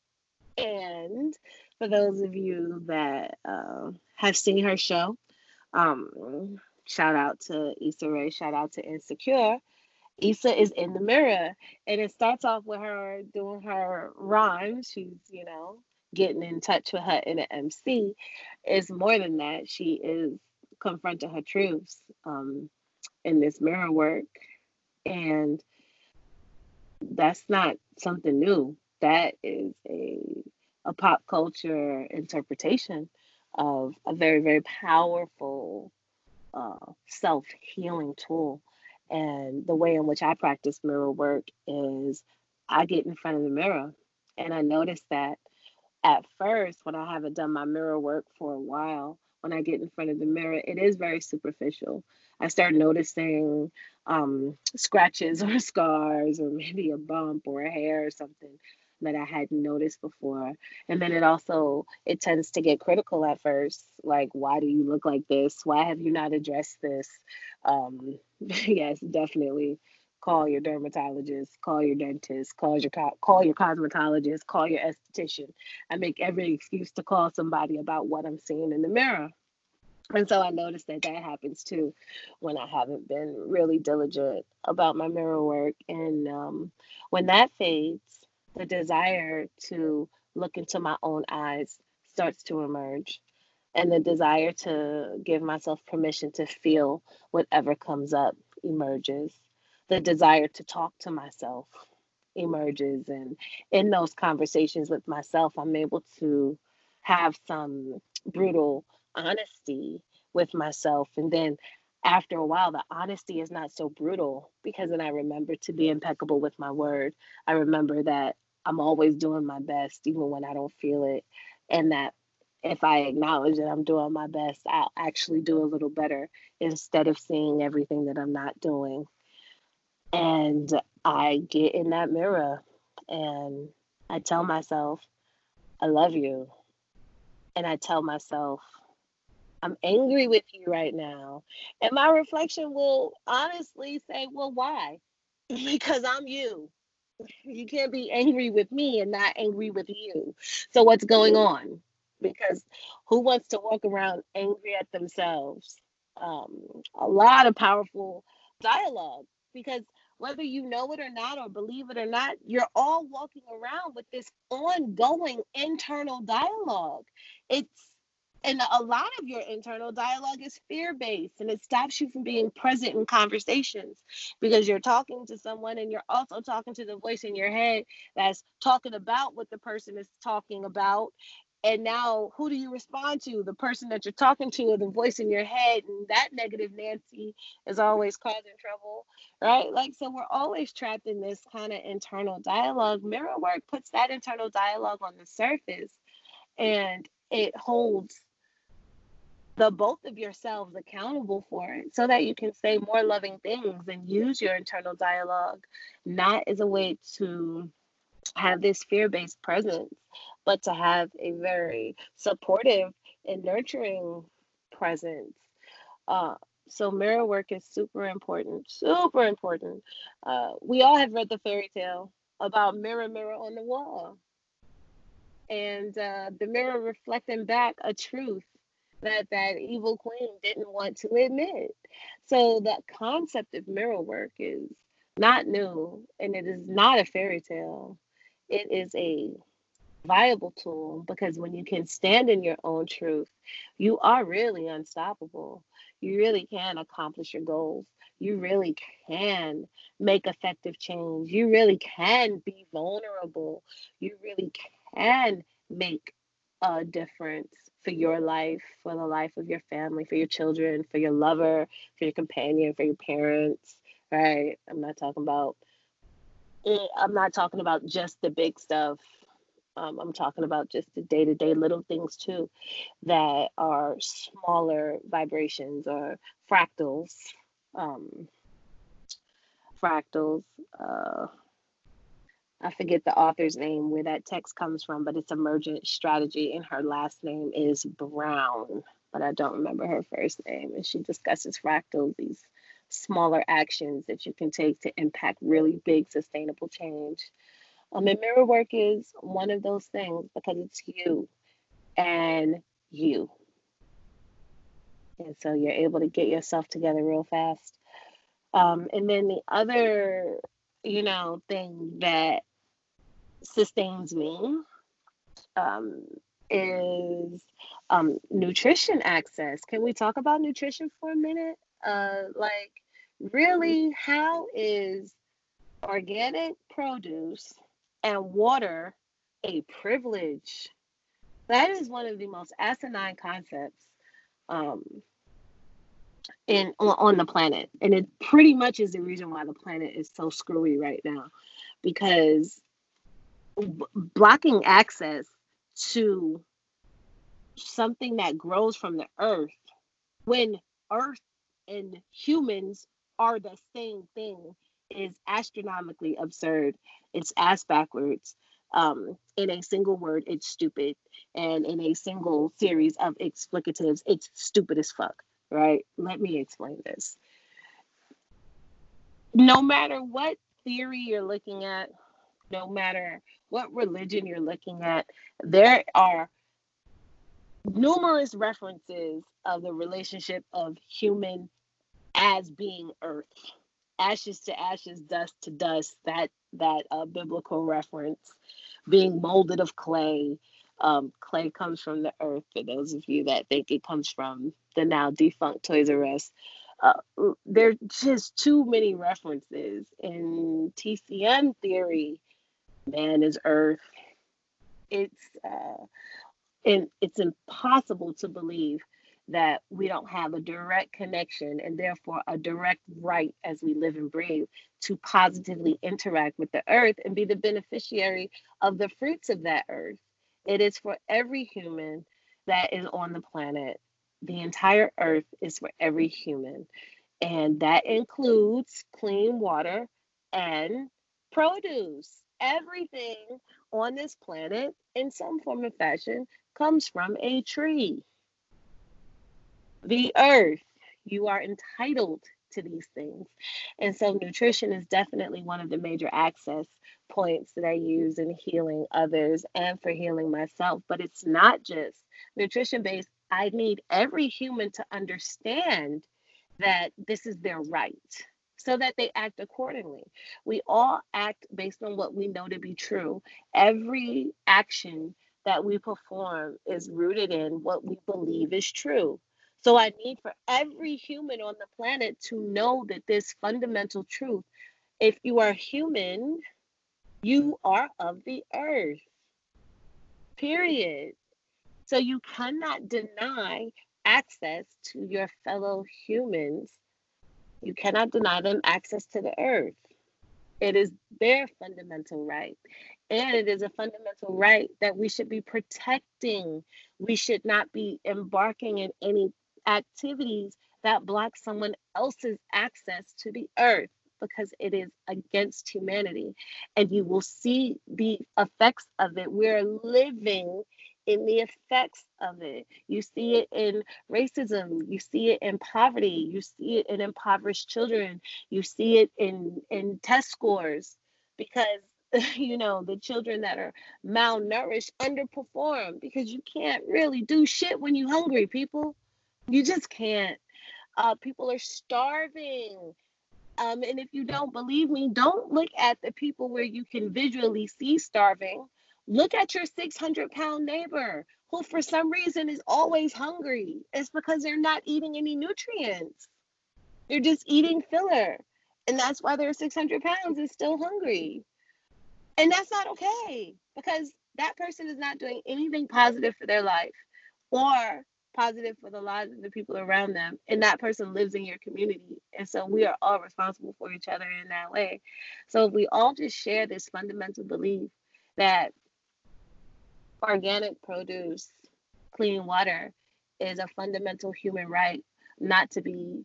And for those of you that uh, have seen her show, um, shout out to Issa Rae, shout out to Insecure. Issa is in the mirror, and it starts off with her doing her rhyme. She's, you know, getting in touch with her in inner MC. is more than that. She is confronting her truths um, in this mirror work, and that's not something new. That is a a pop culture interpretation of a very very powerful uh, self healing tool. And the way in which I practice mirror work is I get in front of the mirror and I notice that at first, when I haven't done my mirror work for a while, when I get in front of the mirror, it is very superficial. I start noticing um, scratches or scars or maybe a bump or a hair or something that I hadn't noticed before. And then it also it tends to get critical at first, like why do you look like this? Why have you not addressed this? Um, yes, definitely call your dermatologist, call your dentist, call your call your cosmetologist, call your esthetician. I make every excuse to call somebody about what I'm seeing in the mirror. And so I noticed that that happens too when I haven't been really diligent about my mirror work. And um, when that fades, the desire to look into my own eyes starts to emerge and the desire to give myself permission to feel whatever comes up emerges the desire to talk to myself emerges and in those conversations with myself i'm able to have some brutal honesty with myself and then after a while the honesty is not so brutal because then i remember to be impeccable with my word i remember that I'm always doing my best, even when I don't feel it. And that if I acknowledge that I'm doing my best, I'll actually do a little better instead of seeing everything that I'm not doing. And I get in that mirror and I tell myself, I love you. And I tell myself, I'm angry with you right now. And my reflection will honestly say, well, why? because I'm you. You can't be angry with me and not angry with you. So what's going on? Because who wants to walk around angry at themselves? Um, a lot of powerful dialogue because whether you know it or not or believe it or not, you're all walking around with this ongoing internal dialogue. It's and a lot of your internal dialogue is fear based and it stops you from being present in conversations because you're talking to someone and you're also talking to the voice in your head that's talking about what the person is talking about and now who do you respond to? The person that you're talking to or the voice in your head and that negative nancy is always causing trouble right? Like so we're always trapped in this kind of internal dialogue. Mirror work puts that internal dialogue on the surface and it holds the both of yourselves accountable for it so that you can say more loving things and use your internal dialogue not as a way to have this fear-based presence but to have a very supportive and nurturing presence uh, so mirror work is super important super important uh, we all have read the fairy tale about mirror mirror on the wall and uh, the mirror reflecting back a truth that that evil queen didn't want to admit. So the concept of mirror work is not new and it is not a fairy tale. It is a viable tool because when you can stand in your own truth, you are really unstoppable. you really can accomplish your goals. You really can make effective change. You really can be vulnerable. You really can make a difference for your life, for the life of your family, for your children, for your lover, for your companion, for your parents, right? I'm not talking about eh, I'm not talking about just the big stuff. Um, I'm talking about just the day to day little things too that are smaller vibrations or fractals. Um, fractals. Uh, I forget the author's name where that text comes from, but it's Emergent Strategy, and her last name is Brown, but I don't remember her first name. And she discusses fractals, these smaller actions that you can take to impact really big sustainable change. Um, and mirror work is one of those things because it's you and you. And so you're able to get yourself together real fast. Um, and then the other, you know, thing that sustains me um, is um, nutrition access. Can we talk about nutrition for a minute? Uh, like, really, how is organic produce and water a privilege? That is one of the most asinine concepts um, in on the planet, and it pretty much is the reason why the planet is so screwy right now, because blocking access to something that grows from the earth when earth and humans are the same thing is astronomically absurd. It's ass backwards. Um, in a single word, it's stupid. And in a single series of explicatives, it's stupid as fuck, right? Let me explain this. No matter what theory you're looking at, no matter what religion you're looking at, there are numerous references of the relationship of human as being earth ashes to ashes dust to dust that that uh, biblical reference being molded of clay. Um, clay comes from the earth for those of you that think it comes from the now defunct toys r us. Uh, there's just too many references in tcm theory. Man is earth. It's uh, and it's impossible to believe that we don't have a direct connection and therefore a direct right as we live and breathe to positively interact with the earth and be the beneficiary of the fruits of that earth. It is for every human that is on the planet. The entire earth is for every human. And that includes clean water and produce. Everything on this planet, in some form or fashion, comes from a tree the earth. You are entitled to these things. And so, nutrition is definitely one of the major access points that I use in healing others and for healing myself. But it's not just nutrition based. I need every human to understand that this is their right so that they act accordingly. We all act based on what we know to be true. Every action that we perform is rooted in what we believe is true. So I need for every human on the planet to know that this fundamental truth if you are human, you are of the earth. Period. So you cannot deny access to your fellow humans. You cannot deny them access to the earth. It is their fundamental right. And it is a fundamental right that we should be protecting. We should not be embarking in any activities that block someone else's access to the earth because it is against humanity. And you will see the effects of it. We're living in the effects of it. You see it in racism, you see it in poverty, you see it in impoverished children, you see it in, in test scores because you know the children that are malnourished underperform because you can't really do shit when you're hungry people you just can't. Uh, people are starving. Um, and if you don't believe me, don't look at the people where you can visually see starving. Look at your 600 pound neighbor who, for some reason, is always hungry. It's because they're not eating any nutrients, they're just eating filler. And that's why they're 600 pounds and still hungry. And that's not okay because that person is not doing anything positive for their life or positive for the lives of the people around them. And that person lives in your community. And so we are all responsible for each other in that way. So if we all just share this fundamental belief that organic produce, clean water is a fundamental human right, not to be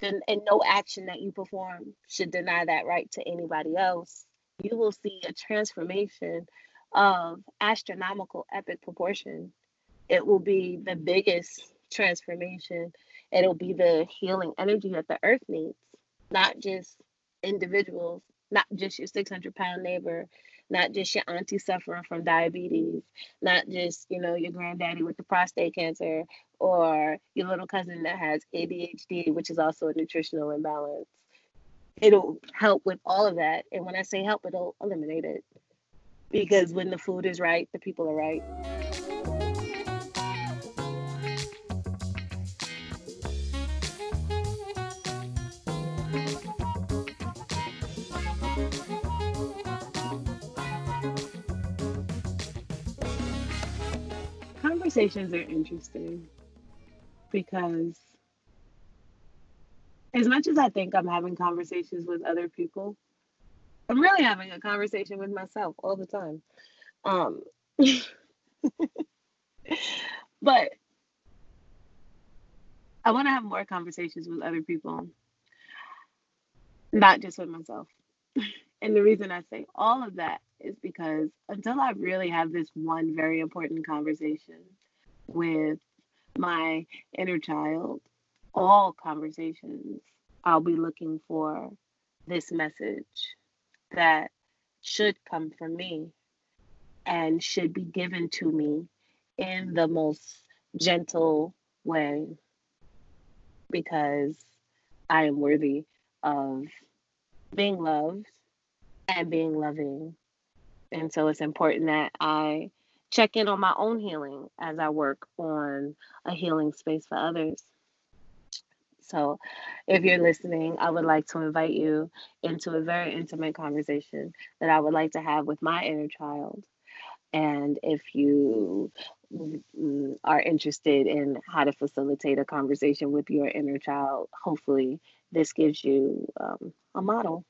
then and no action that you perform should deny that right to anybody else. You will see a transformation of astronomical epic proportion. It will be the biggest transformation. It'll be the healing energy that the earth needs, not just individuals, not just your 600 pound neighbor, not just your auntie suffering from diabetes, not just, you know, your granddaddy with the prostate cancer or your little cousin that has ADHD, which is also a nutritional imbalance. It'll help with all of that. And when I say help, it'll eliminate it. Because when the food is right, the people are right. Conversations are interesting because as much as I think I'm having conversations with other people, I'm really having a conversation with myself all the time. Um, but I want to have more conversations with other people, not just with myself. and the reason I say all of that is because until I really have this one very important conversation with my inner child, all conversations, I'll be looking for this message that should come from me and should be given to me in the most gentle way because I am worthy of being loved and being loving. And so it's important that I check in on my own healing as I work on a healing space for others. So, if you're listening, I would like to invite you into a very intimate conversation that I would like to have with my inner child. And if you are interested in how to facilitate a conversation with your inner child, hopefully this gives you um, a model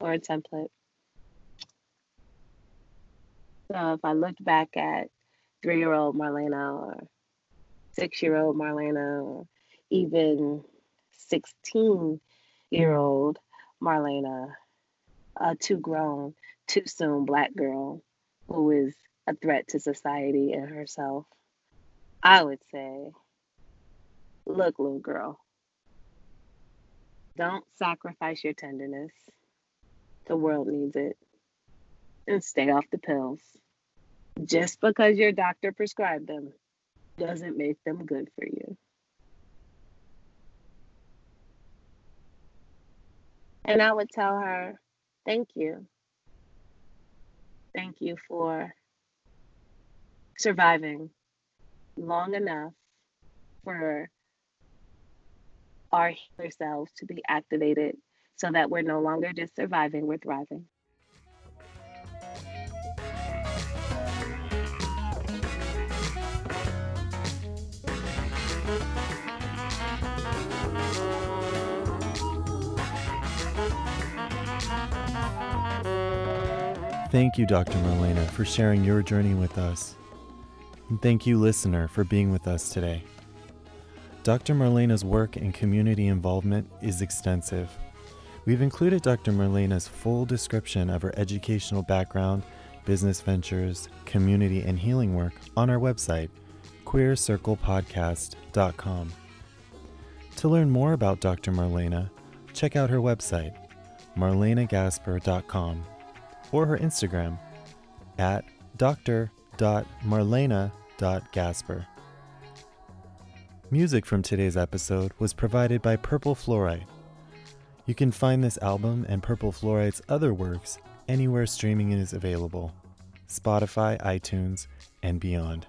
or a template. So if I looked back at three year old Marléna or six year old Marléna or even 16 year old Marléna, a too grown, too soon black girl who is a threat to society and herself, I would say, look, little girl, don't sacrifice your tenderness. The world needs it. And stay off the pills. Just because your doctor prescribed them doesn't make them good for you. And I would tell her, thank you. Thank you for surviving long enough for our healer selves to be activated so that we're no longer just surviving, we're thriving. Thank you, Dr. Marléna, for sharing your journey with us. And thank you, listener, for being with us today. Dr. Marléna's work and community involvement is extensive. We've included Dr. Marléna's full description of her educational background, business ventures, community, and healing work on our website, queercirclepodcast.com. To learn more about Dr. Marléna, check out her website, marlenagasper.com or her Instagram at dr.marlena.gasper. Music from today's episode was provided by Purple Fluorite. You can find this album and Purple Fluorite's other works anywhere streaming is available. Spotify, iTunes, and beyond.